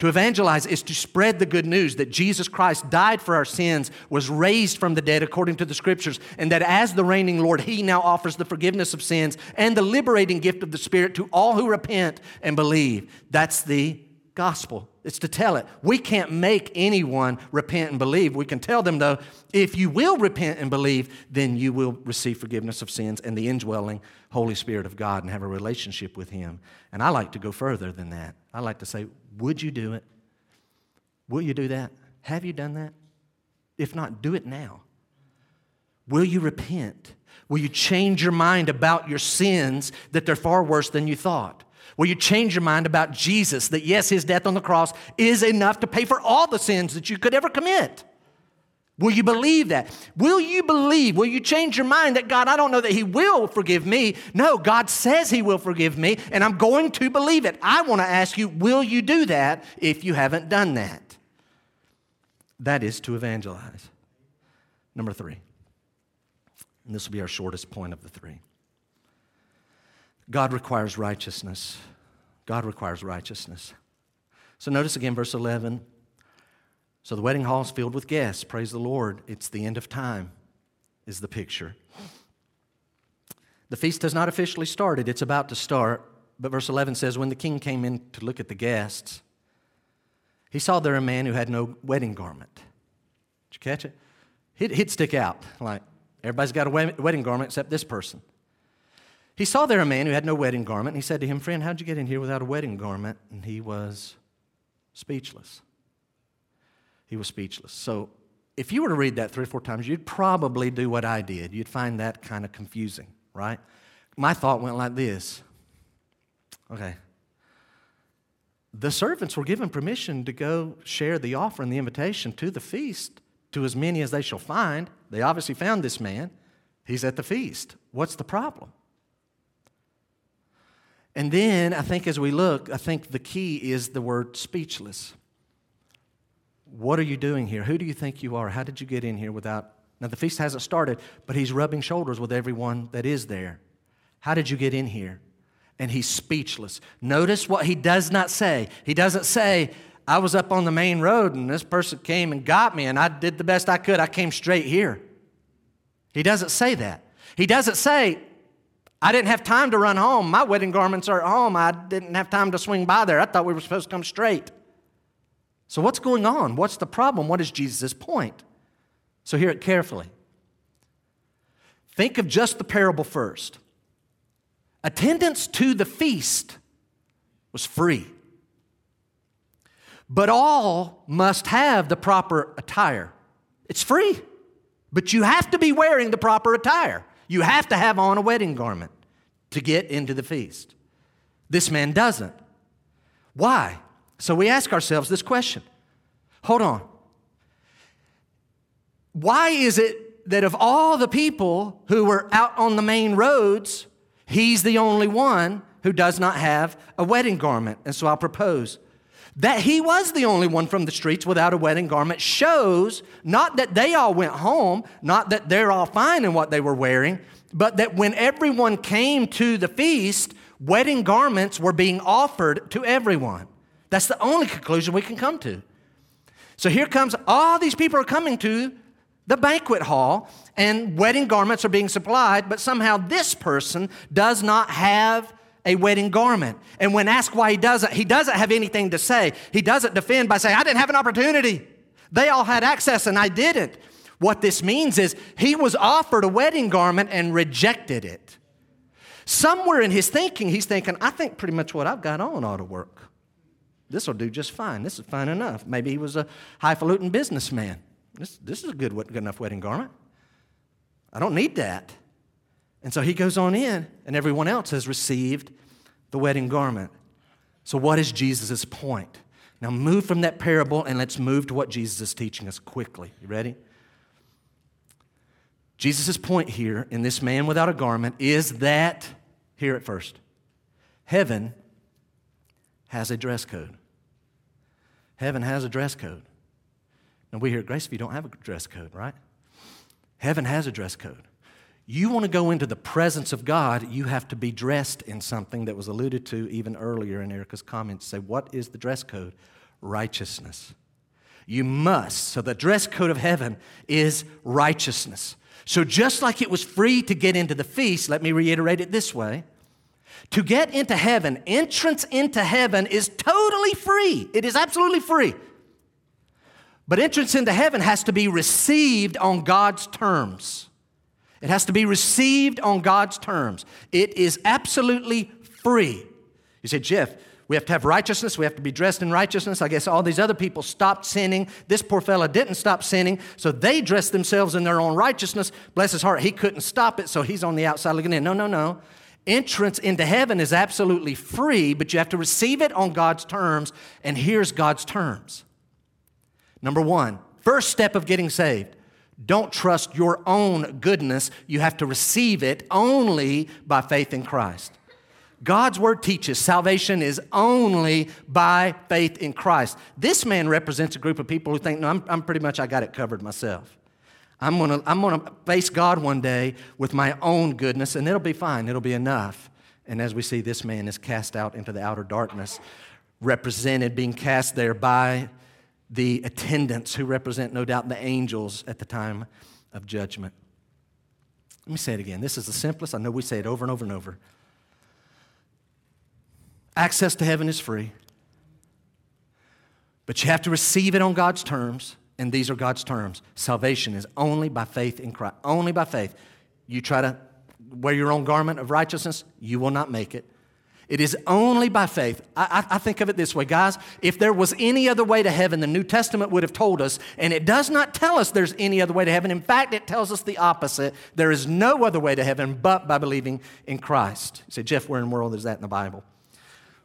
To evangelize is to spread the good news that Jesus Christ died for our sins, was raised from the dead according to the scriptures, and that as the reigning Lord, He now offers the forgiveness of sins and the liberating gift of the Spirit to all who repent and believe. That's the gospel. It's to tell it. We can't make anyone repent and believe. We can tell them, though, if you will repent and believe, then you will receive forgiveness of sins and the indwelling Holy Spirit of God and have a relationship with Him. And I like to go further than that. I like to say, would you do it? Will you do that? Have you done that? If not, do it now. Will you repent? Will you change your mind about your sins that they're far worse than you thought? Will you change your mind about Jesus, that yes, his death on the cross is enough to pay for all the sins that you could ever commit? Will you believe that? Will you believe? Will you change your mind that God, I don't know that He will forgive me. No, God says He will forgive me, and I'm going to believe it. I want to ask you, will you do that if you haven't done that? That is to evangelize. Number three, and this will be our shortest point of the three God requires righteousness. God requires righteousness. So notice again, verse 11. So the wedding hall is filled with guests. Praise the Lord. It's the end of time, is the picture. The feast has not officially started, it's about to start. But verse 11 says, When the king came in to look at the guests, he saw there a man who had no wedding garment. Did you catch it? He'd, he'd stick out. Like, everybody's got a wedding garment except this person. He saw there a man who had no wedding garment. And he said to him, Friend, how'd you get in here without a wedding garment? And he was speechless. He was speechless. So if you were to read that three or four times, you'd probably do what I did. You'd find that kind of confusing, right? My thought went like this Okay. The servants were given permission to go share the offer and the invitation to the feast to as many as they shall find. They obviously found this man. He's at the feast. What's the problem? And then I think as we look, I think the key is the word speechless. What are you doing here? Who do you think you are? How did you get in here without? Now, the feast hasn't started, but he's rubbing shoulders with everyone that is there. How did you get in here? And he's speechless. Notice what he does not say. He doesn't say, I was up on the main road and this person came and got me and I did the best I could. I came straight here. He doesn't say that. He doesn't say, I didn't have time to run home. My wedding garments are at home. I didn't have time to swing by there. I thought we were supposed to come straight. So, what's going on? What's the problem? What is Jesus' point? So, hear it carefully. Think of just the parable first. Attendance to the feast was free, but all must have the proper attire. It's free, but you have to be wearing the proper attire. You have to have on a wedding garment to get into the feast. This man doesn't. Why? So we ask ourselves this question hold on. Why is it that of all the people who were out on the main roads, he's the only one who does not have a wedding garment? And so I'll propose that he was the only one from the streets without a wedding garment shows not that they all went home, not that they're all fine in what they were wearing, but that when everyone came to the feast, wedding garments were being offered to everyone. That's the only conclusion we can come to. So here comes all these people are coming to the banquet hall, and wedding garments are being supplied, but somehow this person does not have a wedding garment. And when asked why he doesn't, he doesn't have anything to say. He doesn't defend by saying, I didn't have an opportunity. They all had access and I didn't. What this means is he was offered a wedding garment and rejected it. Somewhere in his thinking, he's thinking, I think pretty much what I've got on ought to work. This will do just fine. This is fine enough. Maybe he was a highfalutin businessman. This, this is a good, good enough wedding garment. I don't need that. And so he goes on in, and everyone else has received the wedding garment. So, what is Jesus' point? Now, move from that parable and let's move to what Jesus is teaching us quickly. You ready? Jesus' point here in this man without a garment is that, here at first, heaven has a dress code. Heaven has a dress code. Now, we here at Graceview don't have a dress code, right? Heaven has a dress code. You want to go into the presence of God, you have to be dressed in something that was alluded to even earlier in Erica's comments. Say, what is the dress code? Righteousness. You must. So, the dress code of heaven is righteousness. So, just like it was free to get into the feast, let me reiterate it this way to get into heaven, entrance into heaven is totally free. It is absolutely free. But entrance into heaven has to be received on God's terms. It has to be received on God's terms. It is absolutely free. You say, Jeff, we have to have righteousness. We have to be dressed in righteousness. I guess all these other people stopped sinning. This poor fella didn't stop sinning, so they dressed themselves in their own righteousness. Bless his heart, he couldn't stop it, so he's on the outside looking in. No, no, no. Entrance into heaven is absolutely free, but you have to receive it on God's terms, and here's God's terms. Number one, first step of getting saved don't trust your own goodness. You have to receive it only by faith in Christ. God's word teaches salvation is only by faith in Christ. This man represents a group of people who think, no, I'm, I'm pretty much, I got it covered myself. I'm gonna, I'm gonna face God one day with my own goodness, and it'll be fine, it'll be enough. And as we see, this man is cast out into the outer darkness, represented, being cast there by the attendants who represent, no doubt, the angels at the time of judgment. Let me say it again. This is the simplest. I know we say it over and over and over. Access to heaven is free, but you have to receive it on God's terms, and these are God's terms. Salvation is only by faith in Christ. Only by faith. You try to wear your own garment of righteousness, you will not make it. It is only by faith. I, I, think of it this way, guys. If there was any other way to heaven, the New Testament would have told us, and it does not tell us there's any other way to heaven. In fact, it tells us the opposite. There is no other way to heaven but by believing in Christ. You say, Jeff, where in the world is that in the Bible?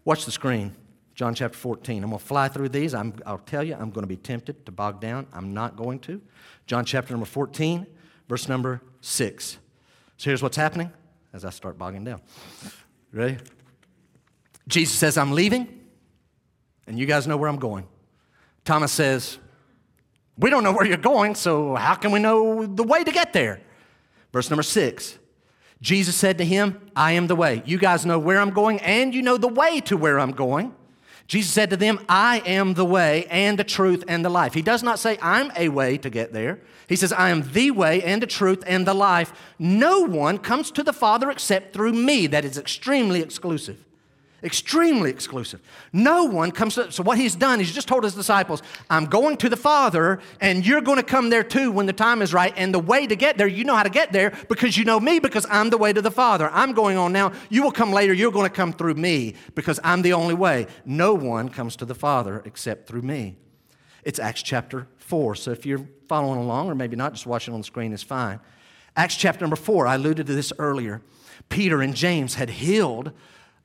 Watch the screen. John chapter 14. I'm going to fly through these. i will tell you, I'm going to be tempted to bog down. I'm not going to. John chapter number 14, verse number 6. So here's what's happening as I start bogging down. Ready? Jesus says, I'm leaving, and you guys know where I'm going. Thomas says, We don't know where you're going, so how can we know the way to get there? Verse number six Jesus said to him, I am the way. You guys know where I'm going, and you know the way to where I'm going. Jesus said to them, I am the way and the truth and the life. He does not say, I'm a way to get there. He says, I am the way and the truth and the life. No one comes to the Father except through me. That is extremely exclusive. Extremely exclusive. No one comes to, so what he's done, he's just told his disciples, I'm going to the Father, and you're going to come there too when the time is right. And the way to get there, you know how to get there because you know me, because I'm the way to the Father. I'm going on now. You will come later. You're going to come through me because I'm the only way. No one comes to the Father except through me. It's Acts chapter 4. So if you're following along, or maybe not, just watching on the screen is fine. Acts chapter number 4, I alluded to this earlier. Peter and James had healed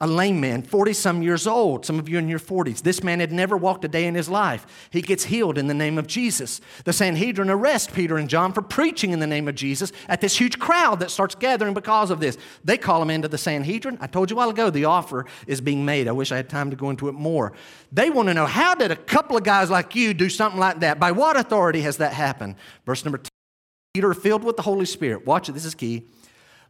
a lame man, 40 some years old. Some of you in your 40s. This man had never walked a day in his life. He gets healed in the name of Jesus. The Sanhedrin arrest Peter and John for preaching in the name of Jesus at this huge crowd that starts gathering because of this. They call him into the Sanhedrin. I told you a while ago the offer is being made. I wish I had time to go into it more. They want to know how did a couple of guys like you do something like that? By what authority has that happened? Verse number 10. Peter filled with the Holy Spirit. Watch it, this is key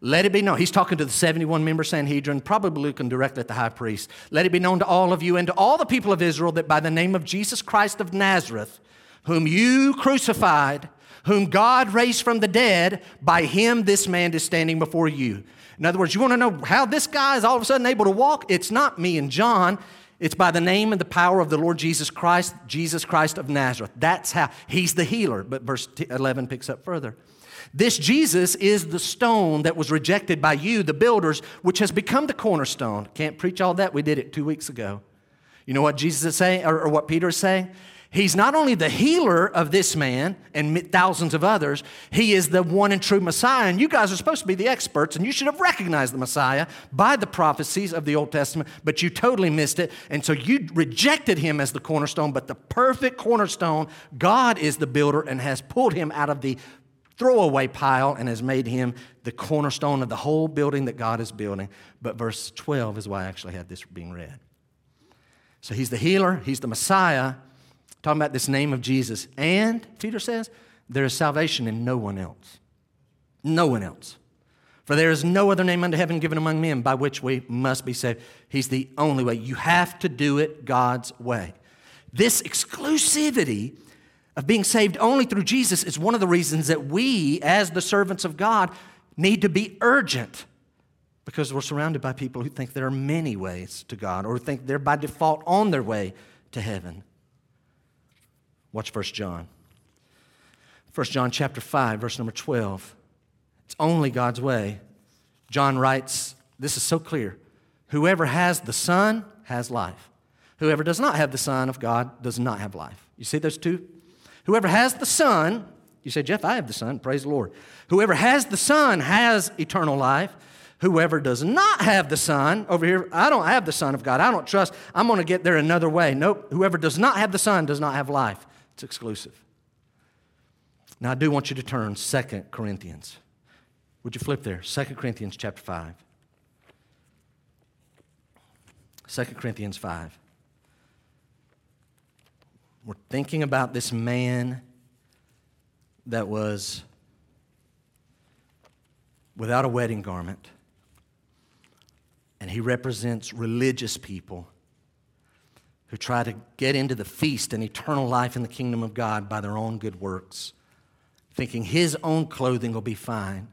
let it be known. He's talking to the 71 member Sanhedrin, probably looking directly at the high priest. Let it be known to all of you and to all the people of Israel that by the name of Jesus Christ of Nazareth, whom you crucified, whom God raised from the dead, by him this man is standing before you. In other words, you want to know how this guy is all of a sudden able to walk? It's not me and John. It's by the name and the power of the Lord Jesus Christ, Jesus Christ of Nazareth. That's how he's the healer. But verse 11 picks up further. This Jesus is the stone that was rejected by you, the builders, which has become the cornerstone. Can't preach all that. We did it two weeks ago. You know what Jesus is saying, or, or what Peter is saying? He's not only the healer of this man and thousands of others, he is the one and true Messiah. And you guys are supposed to be the experts, and you should have recognized the Messiah by the prophecies of the Old Testament, but you totally missed it. And so you rejected him as the cornerstone, but the perfect cornerstone, God is the builder and has pulled him out of the throwaway pile and has made him the cornerstone of the whole building that God is building. But verse 12 is why I actually had this being read. So he's the healer, he's the Messiah, talking about this name of Jesus. And, Peter says, there is salvation in no one else. No one else. For there is no other name under heaven given among men by which we must be saved. He's the only way. You have to do it God's way. This exclusivity of being saved only through Jesus is one of the reasons that we, as the servants of God, need to be urgent because we're surrounded by people who think there are many ways to God or think they're by default on their way to heaven. Watch 1 John. 1 John chapter 5 verse number 12. It's only God's way. John writes, this is so clear. Whoever has the Son has life. Whoever does not have the Son of God does not have life. You see those two Whoever has the Son, you say, Jeff, I have the Son, praise the Lord. Whoever has the Son has eternal life. Whoever does not have the Son, over here, I don't have the Son of God. I don't trust. I'm going to get there another way. Nope. Whoever does not have the Son does not have life. It's exclusive. Now, I do want you to turn 2 Corinthians. Would you flip there? 2 Corinthians chapter 5. 2 Corinthians 5. We're thinking about this man that was without a wedding garment, and he represents religious people who try to get into the feast and eternal life in the kingdom of God by their own good works, thinking his own clothing will be fine.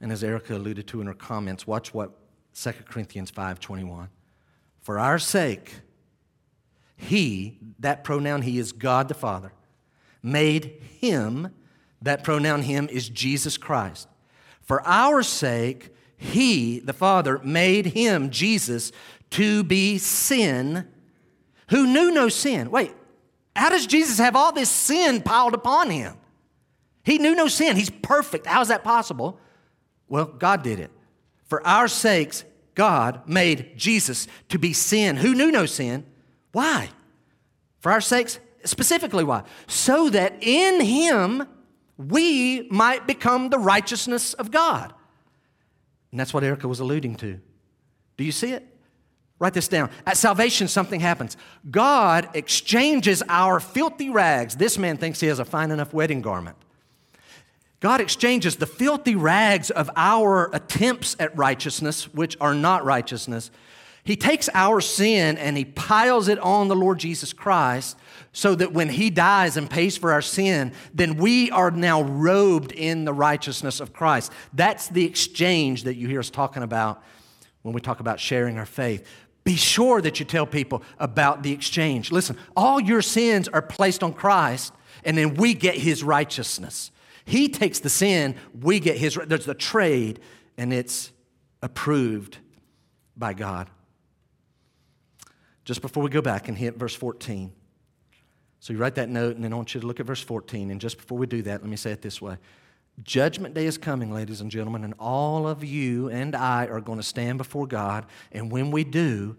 And as Erica alluded to in her comments, watch what 2 Corinthians 5:21. For our sake, he, that pronoun he is God the Father, made him, that pronoun him is Jesus Christ. For our sake, he, the Father, made him, Jesus, to be sin who knew no sin. Wait, how does Jesus have all this sin piled upon him? He knew no sin. He's perfect. How is that possible? Well, God did it. For our sakes, God made Jesus to be sin who knew no sin. Why? For our sakes, specifically why? So that in him we might become the righteousness of God. And that's what Erica was alluding to. Do you see it? Write this down. At salvation, something happens. God exchanges our filthy rags. This man thinks he has a fine enough wedding garment. God exchanges the filthy rags of our attempts at righteousness, which are not righteousness. He takes our sin and he piles it on the Lord Jesus Christ so that when he dies and pays for our sin, then we are now robed in the righteousness of Christ. That's the exchange that you hear us talking about when we talk about sharing our faith. Be sure that you tell people about the exchange. Listen, all your sins are placed on Christ, and then we get his righteousness. He takes the sin, we get his. There's the trade, and it's approved by God. Just before we go back and hit verse 14. So you write that note, and then I want you to look at verse 14. And just before we do that, let me say it this way Judgment day is coming, ladies and gentlemen, and all of you and I are going to stand before God. And when we do,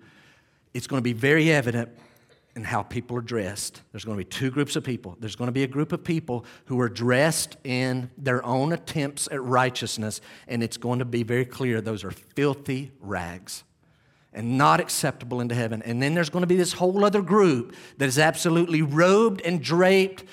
it's going to be very evident in how people are dressed. There's going to be two groups of people. There's going to be a group of people who are dressed in their own attempts at righteousness, and it's going to be very clear those are filthy rags and not acceptable into heaven. And then there's going to be this whole other group that is absolutely robed and draped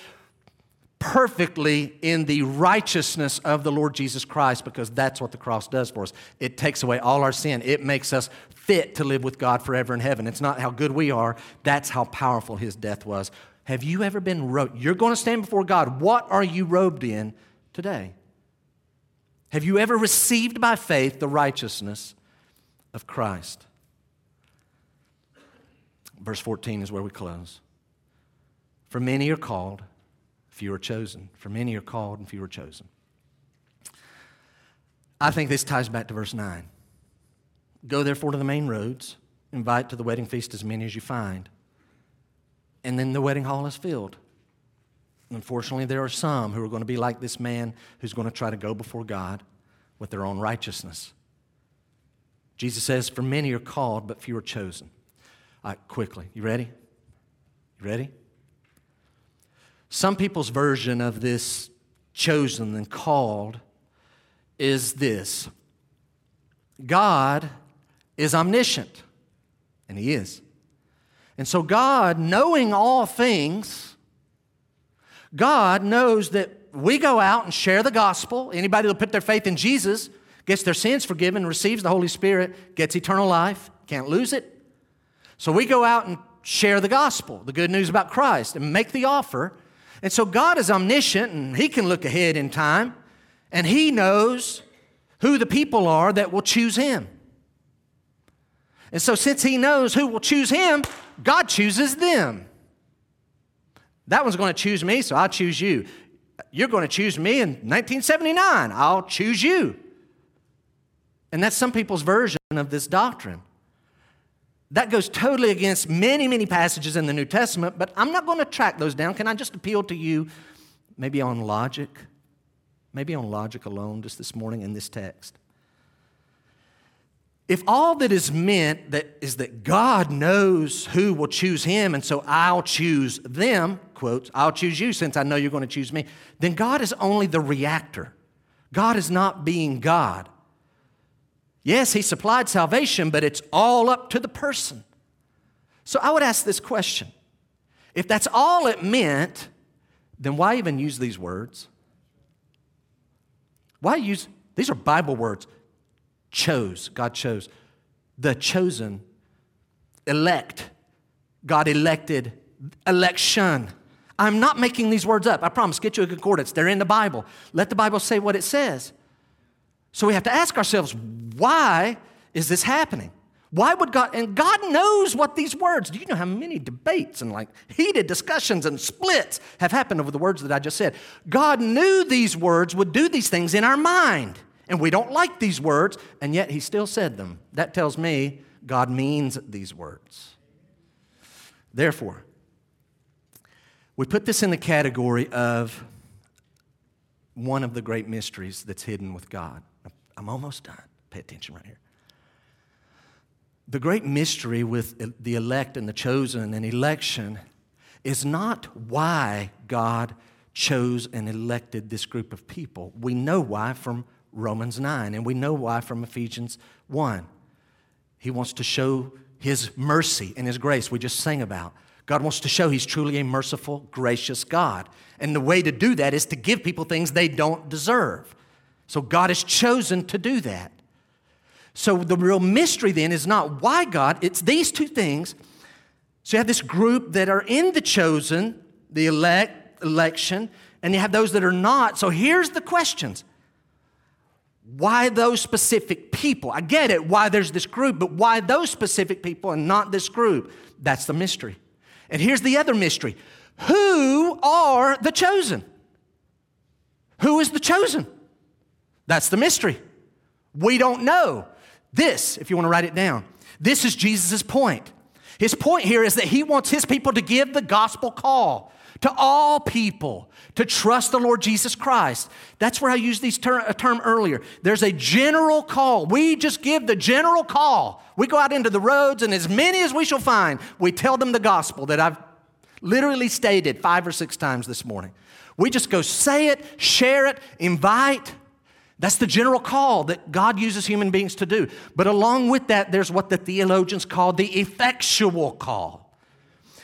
perfectly in the righteousness of the Lord Jesus Christ because that's what the cross does for us. It takes away all our sin, it makes us fit to live with God forever in heaven. It's not how good we are, that's how powerful his death was. Have you ever been robed? You're going to stand before God. What are you robed in today? Have you ever received by faith the righteousness of Christ? Verse 14 is where we close. For many are called, few are chosen. For many are called and few are chosen. I think this ties back to verse 9. Go therefore to the main roads, invite to the wedding feast as many as you find. And then the wedding hall is filled. Unfortunately, there are some who are going to be like this man who's going to try to go before God with their own righteousness. Jesus says, For many are called, but few are chosen. Right, quickly. You ready? You ready? Some people's version of this chosen and called is this God is omniscient, and He is. And so, God, knowing all things, God knows that we go out and share the gospel. Anybody that'll put their faith in Jesus gets their sins forgiven, receives the Holy Spirit, gets eternal life, can't lose it. So we go out and share the gospel, the good news about Christ, and make the offer. And so God is omniscient and He can look ahead in time and He knows who the people are that will choose Him. And so, since He knows who will choose Him, God chooses them. That one's going to choose me, so I'll choose you. You're going to choose me in 1979. I'll choose you. And that's some people's version of this doctrine. That goes totally against many, many passages in the New Testament, but I'm not going to track those down. Can I just appeal to you, maybe on logic? Maybe on logic alone, just this morning in this text. if all that is meant that is that God knows who will choose him, and so I'll choose them, quotes, I'll choose you since I know you're going to choose me, then God is only the reactor. God is not being God. Yes, he supplied salvation, but it's all up to the person. So I would ask this question if that's all it meant, then why even use these words? Why use these are Bible words? Chose, God chose. The chosen, elect, God elected, election. I'm not making these words up. I promise. Get you a concordance. They're in the Bible. Let the Bible say what it says. So we have to ask ourselves, why is this happening? Why would God, and God knows what these words, do you know how many debates and like heated discussions and splits have happened over the words that I just said? God knew these words would do these things in our mind, and we don't like these words, and yet He still said them. That tells me God means these words. Therefore, we put this in the category of one of the great mysteries that's hidden with God. I'm almost done. Pay attention right here. The great mystery with the elect and the chosen and election is not why God chose and elected this group of people. We know why from Romans 9, and we know why from Ephesians 1. He wants to show His mercy and His grace, we just sang about. God wants to show He's truly a merciful, gracious God. And the way to do that is to give people things they don't deserve. So God has chosen to do that. So the real mystery then is not why God, it's these two things. So you have this group that are in the chosen, the elect, election, and you have those that are not. So here's the questions. Why those specific people? I get it, why there's this group, but why those specific people and not this group? That's the mystery. And here's the other mystery Who are the chosen? Who is the chosen? That's the mystery. We don't know. This, if you want to write it down, this is Jesus' point. His point here is that he wants his people to give the gospel call to all people to trust the Lord Jesus Christ. That's where I used this ter- a term earlier. There's a general call. We just give the general call. We go out into the roads, and as many as we shall find, we tell them the gospel that I've literally stated five or six times this morning. We just go say it, share it, invite. That's the general call that God uses human beings to do. But along with that, there's what the theologians call the effectual call.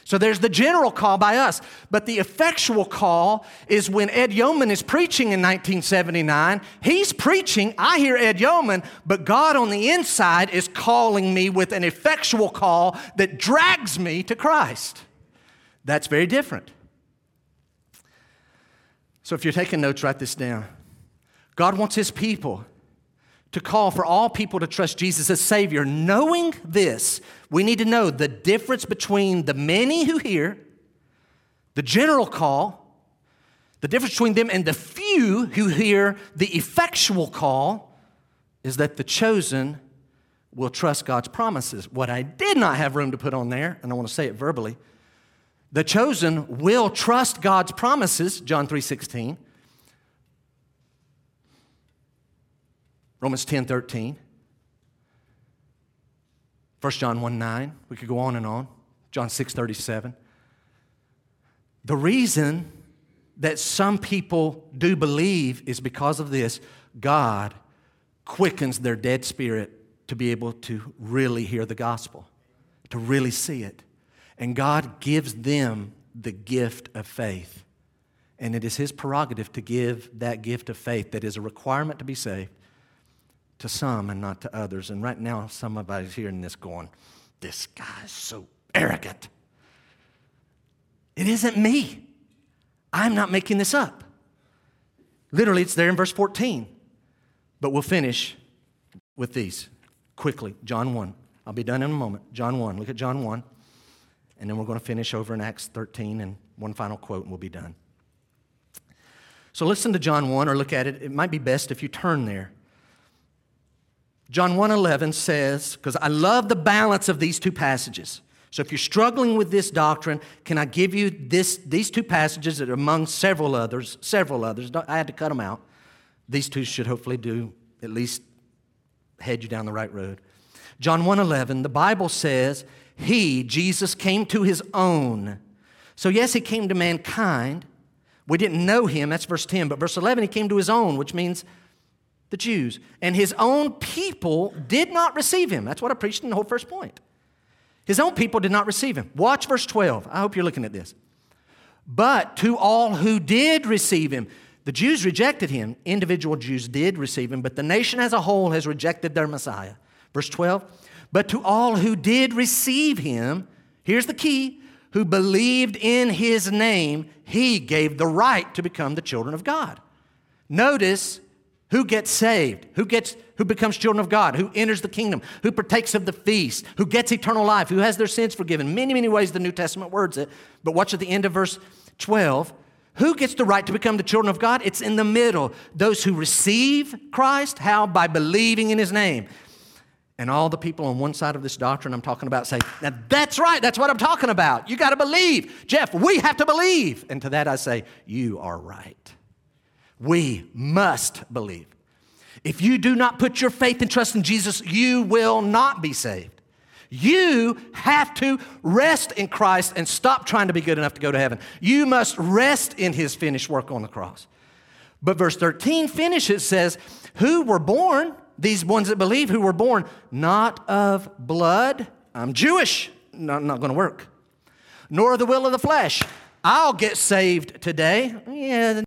So there's the general call by us, but the effectual call is when Ed Yeoman is preaching in 1979. He's preaching, I hear Ed Yeoman, but God on the inside is calling me with an effectual call that drags me to Christ. That's very different. So if you're taking notes, write this down. God wants his people to call for all people to trust Jesus as Savior. Knowing this, we need to know the difference between the many who hear, the general call, the difference between them and the few who hear the effectual call is that the chosen will trust God's promises. What I did not have room to put on there, and I want to say it verbally, the chosen will trust God's promises, John 3 Romans 10 13. 1 John 1 9. We could go on and on. John 6 37. The reason that some people do believe is because of this God quickens their dead spirit to be able to really hear the gospel, to really see it. And God gives them the gift of faith. And it is His prerogative to give that gift of faith that is a requirement to be saved to some and not to others. And right now, some of somebody's hearing this going, This guy's so arrogant. It isn't me. I'm not making this up. Literally, it's there in verse 14. But we'll finish with these quickly. John 1. I'll be done in a moment. John 1. Look at John 1. And then we're going to finish over in Acts 13 and one final quote, and we'll be done. So listen to John 1 or look at it. It might be best if you turn there. John 1:11 says, because I love the balance of these two passages. So if you're struggling with this doctrine, can I give you this, these two passages that are among several others, several others, I had to cut them out. These two should hopefully do at least head you down the right road. John 1:11, the Bible says, he, Jesus, came to his own. So yes, he came to mankind. We didn't know him, that's verse 10, but verse 11, he came to his own, which means the Jews. And his own people did not receive him. That's what I preached in the whole first point. His own people did not receive him. Watch verse 12. I hope you're looking at this. But to all who did receive him, the Jews rejected him. Individual Jews did receive him, but the nation as a whole has rejected their Messiah. Verse 12. But to all who did receive him, here's the key who believed in his name, he gave the right to become the children of God. Notice who gets saved, who gets who becomes children of God, who enters the kingdom, who partakes of the feast, who gets eternal life, who has their sins forgiven. Many, many ways the New Testament words it. But watch at the end of verse 12. Who gets the right to become the children of God? It's in the middle. Those who receive Christ, how? By believing in his name. And all the people on one side of this doctrine I'm talking about say, Now that's right, that's what I'm talking about. You got to believe. Jeff, we have to believe. And to that I say, You are right. We must believe. If you do not put your faith and trust in Jesus, you will not be saved. You have to rest in Christ and stop trying to be good enough to go to heaven. You must rest in his finished work on the cross. But verse 13 finishes says, Who were born, these ones that believe, who were born not of blood, I'm Jewish, not, not going to work, nor the will of the flesh. I'll get saved today. Yeah,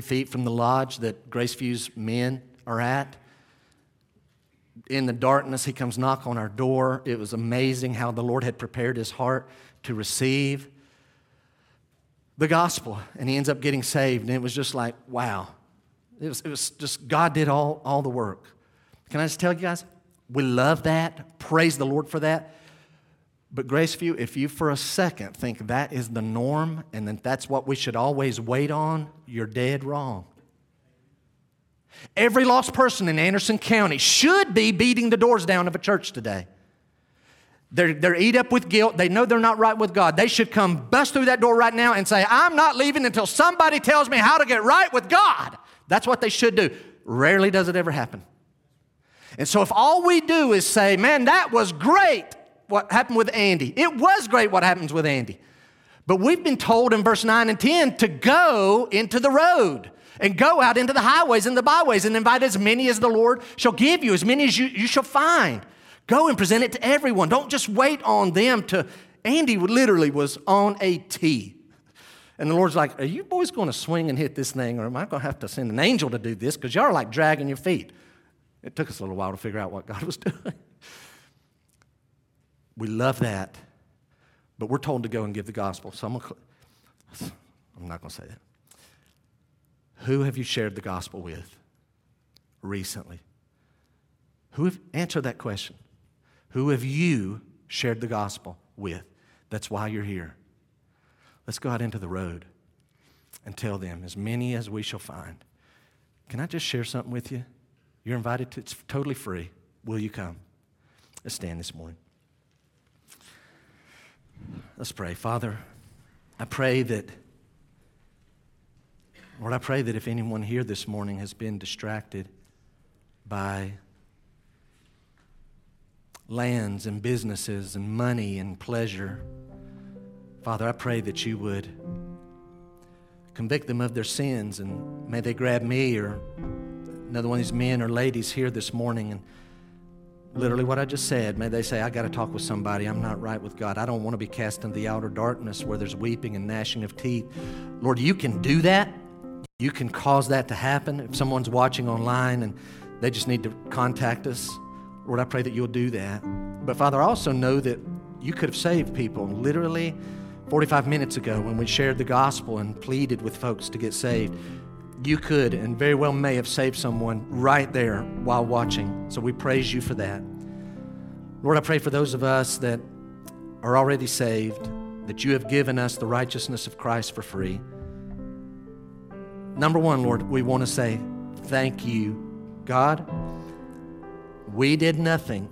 feet from the lodge that Graceview's men are at. In the darkness, he comes knock on our door. It was amazing how the Lord had prepared his heart to receive the gospel, and he ends up getting saved. And it was just like, wow. It was, it was just, God did all, all the work. Can I just tell you guys? We love that. Praise the Lord for that. But Graceview, if you for a second think that is the norm and that that's what we should always wait on, you're dead wrong. Every lost person in Anderson County should be beating the doors down of a church today. They're, they're eat up with guilt. They know they're not right with God. They should come bust through that door right now and say, I'm not leaving until somebody tells me how to get right with God. That's what they should do. Rarely does it ever happen. And so if all we do is say, man, that was great what happened with Andy, it was great what happens with Andy. But we've been told in verse 9 and 10 to go into the road and go out into the highways and the byways and invite as many as the Lord shall give you, as many as you, you shall find. Go and present it to everyone. Don't just wait on them to. Andy literally was on a tee. And the Lord's like, Are you boys going to swing and hit this thing, or am I going to have to send an angel to do this? Because y'all are like dragging your feet. It took us a little while to figure out what God was doing. We love that, but we're told to go and give the gospel. So I'm, gonna, I'm not going to say that. Who have you shared the gospel with recently? Who have answered that question? Who have you shared the gospel with? That's why you're here. Let's go out into the road and tell them, as many as we shall find. Can I just share something with you? You're invited to, it's totally free. Will you come? Let's stand this morning. Let's pray. Father, I pray that, Lord, I pray that if anyone here this morning has been distracted by lands and businesses and money and pleasure. Father, I pray that you would convict them of their sins and may they grab me or another one of these men or ladies here this morning and literally what I just said, may they say, I got to talk with somebody. I'm not right with God. I don't want to be cast into the outer darkness where there's weeping and gnashing of teeth. Lord, you can do that. You can cause that to happen. If someone's watching online and they just need to contact us, Lord, I pray that you'll do that. But Father, I also know that you could have saved people literally 45 minutes ago when we shared the gospel and pleaded with folks to get saved. You could and very well may have saved someone right there while watching. So we praise you for that. Lord, I pray for those of us that are already saved, that you have given us the righteousness of Christ for free. Number one, Lord, we want to say thank you, God we did nothing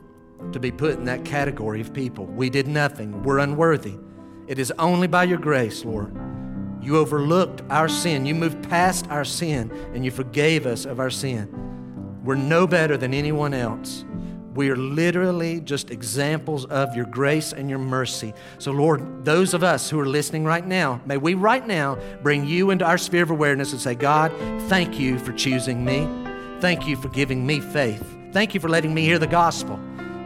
to be put in that category of people. We did nothing. We're unworthy. It is only by your grace, Lord. You overlooked our sin. You moved past our sin and you forgave us of our sin. We're no better than anyone else. We are literally just examples of your grace and your mercy. So, Lord, those of us who are listening right now, may we right now bring you into our sphere of awareness and say, God, thank you for choosing me. Thank you for giving me faith. Thank you for letting me hear the gospel.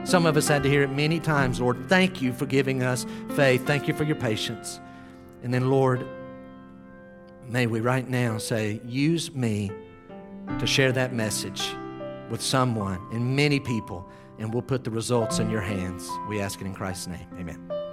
Some of us had to hear it many times, Lord. Thank you for giving us faith. Thank you for your patience. And then, Lord, may we right now say, use me to share that message with someone and many people, and we'll put the results in your hands. We ask it in Christ's name. Amen.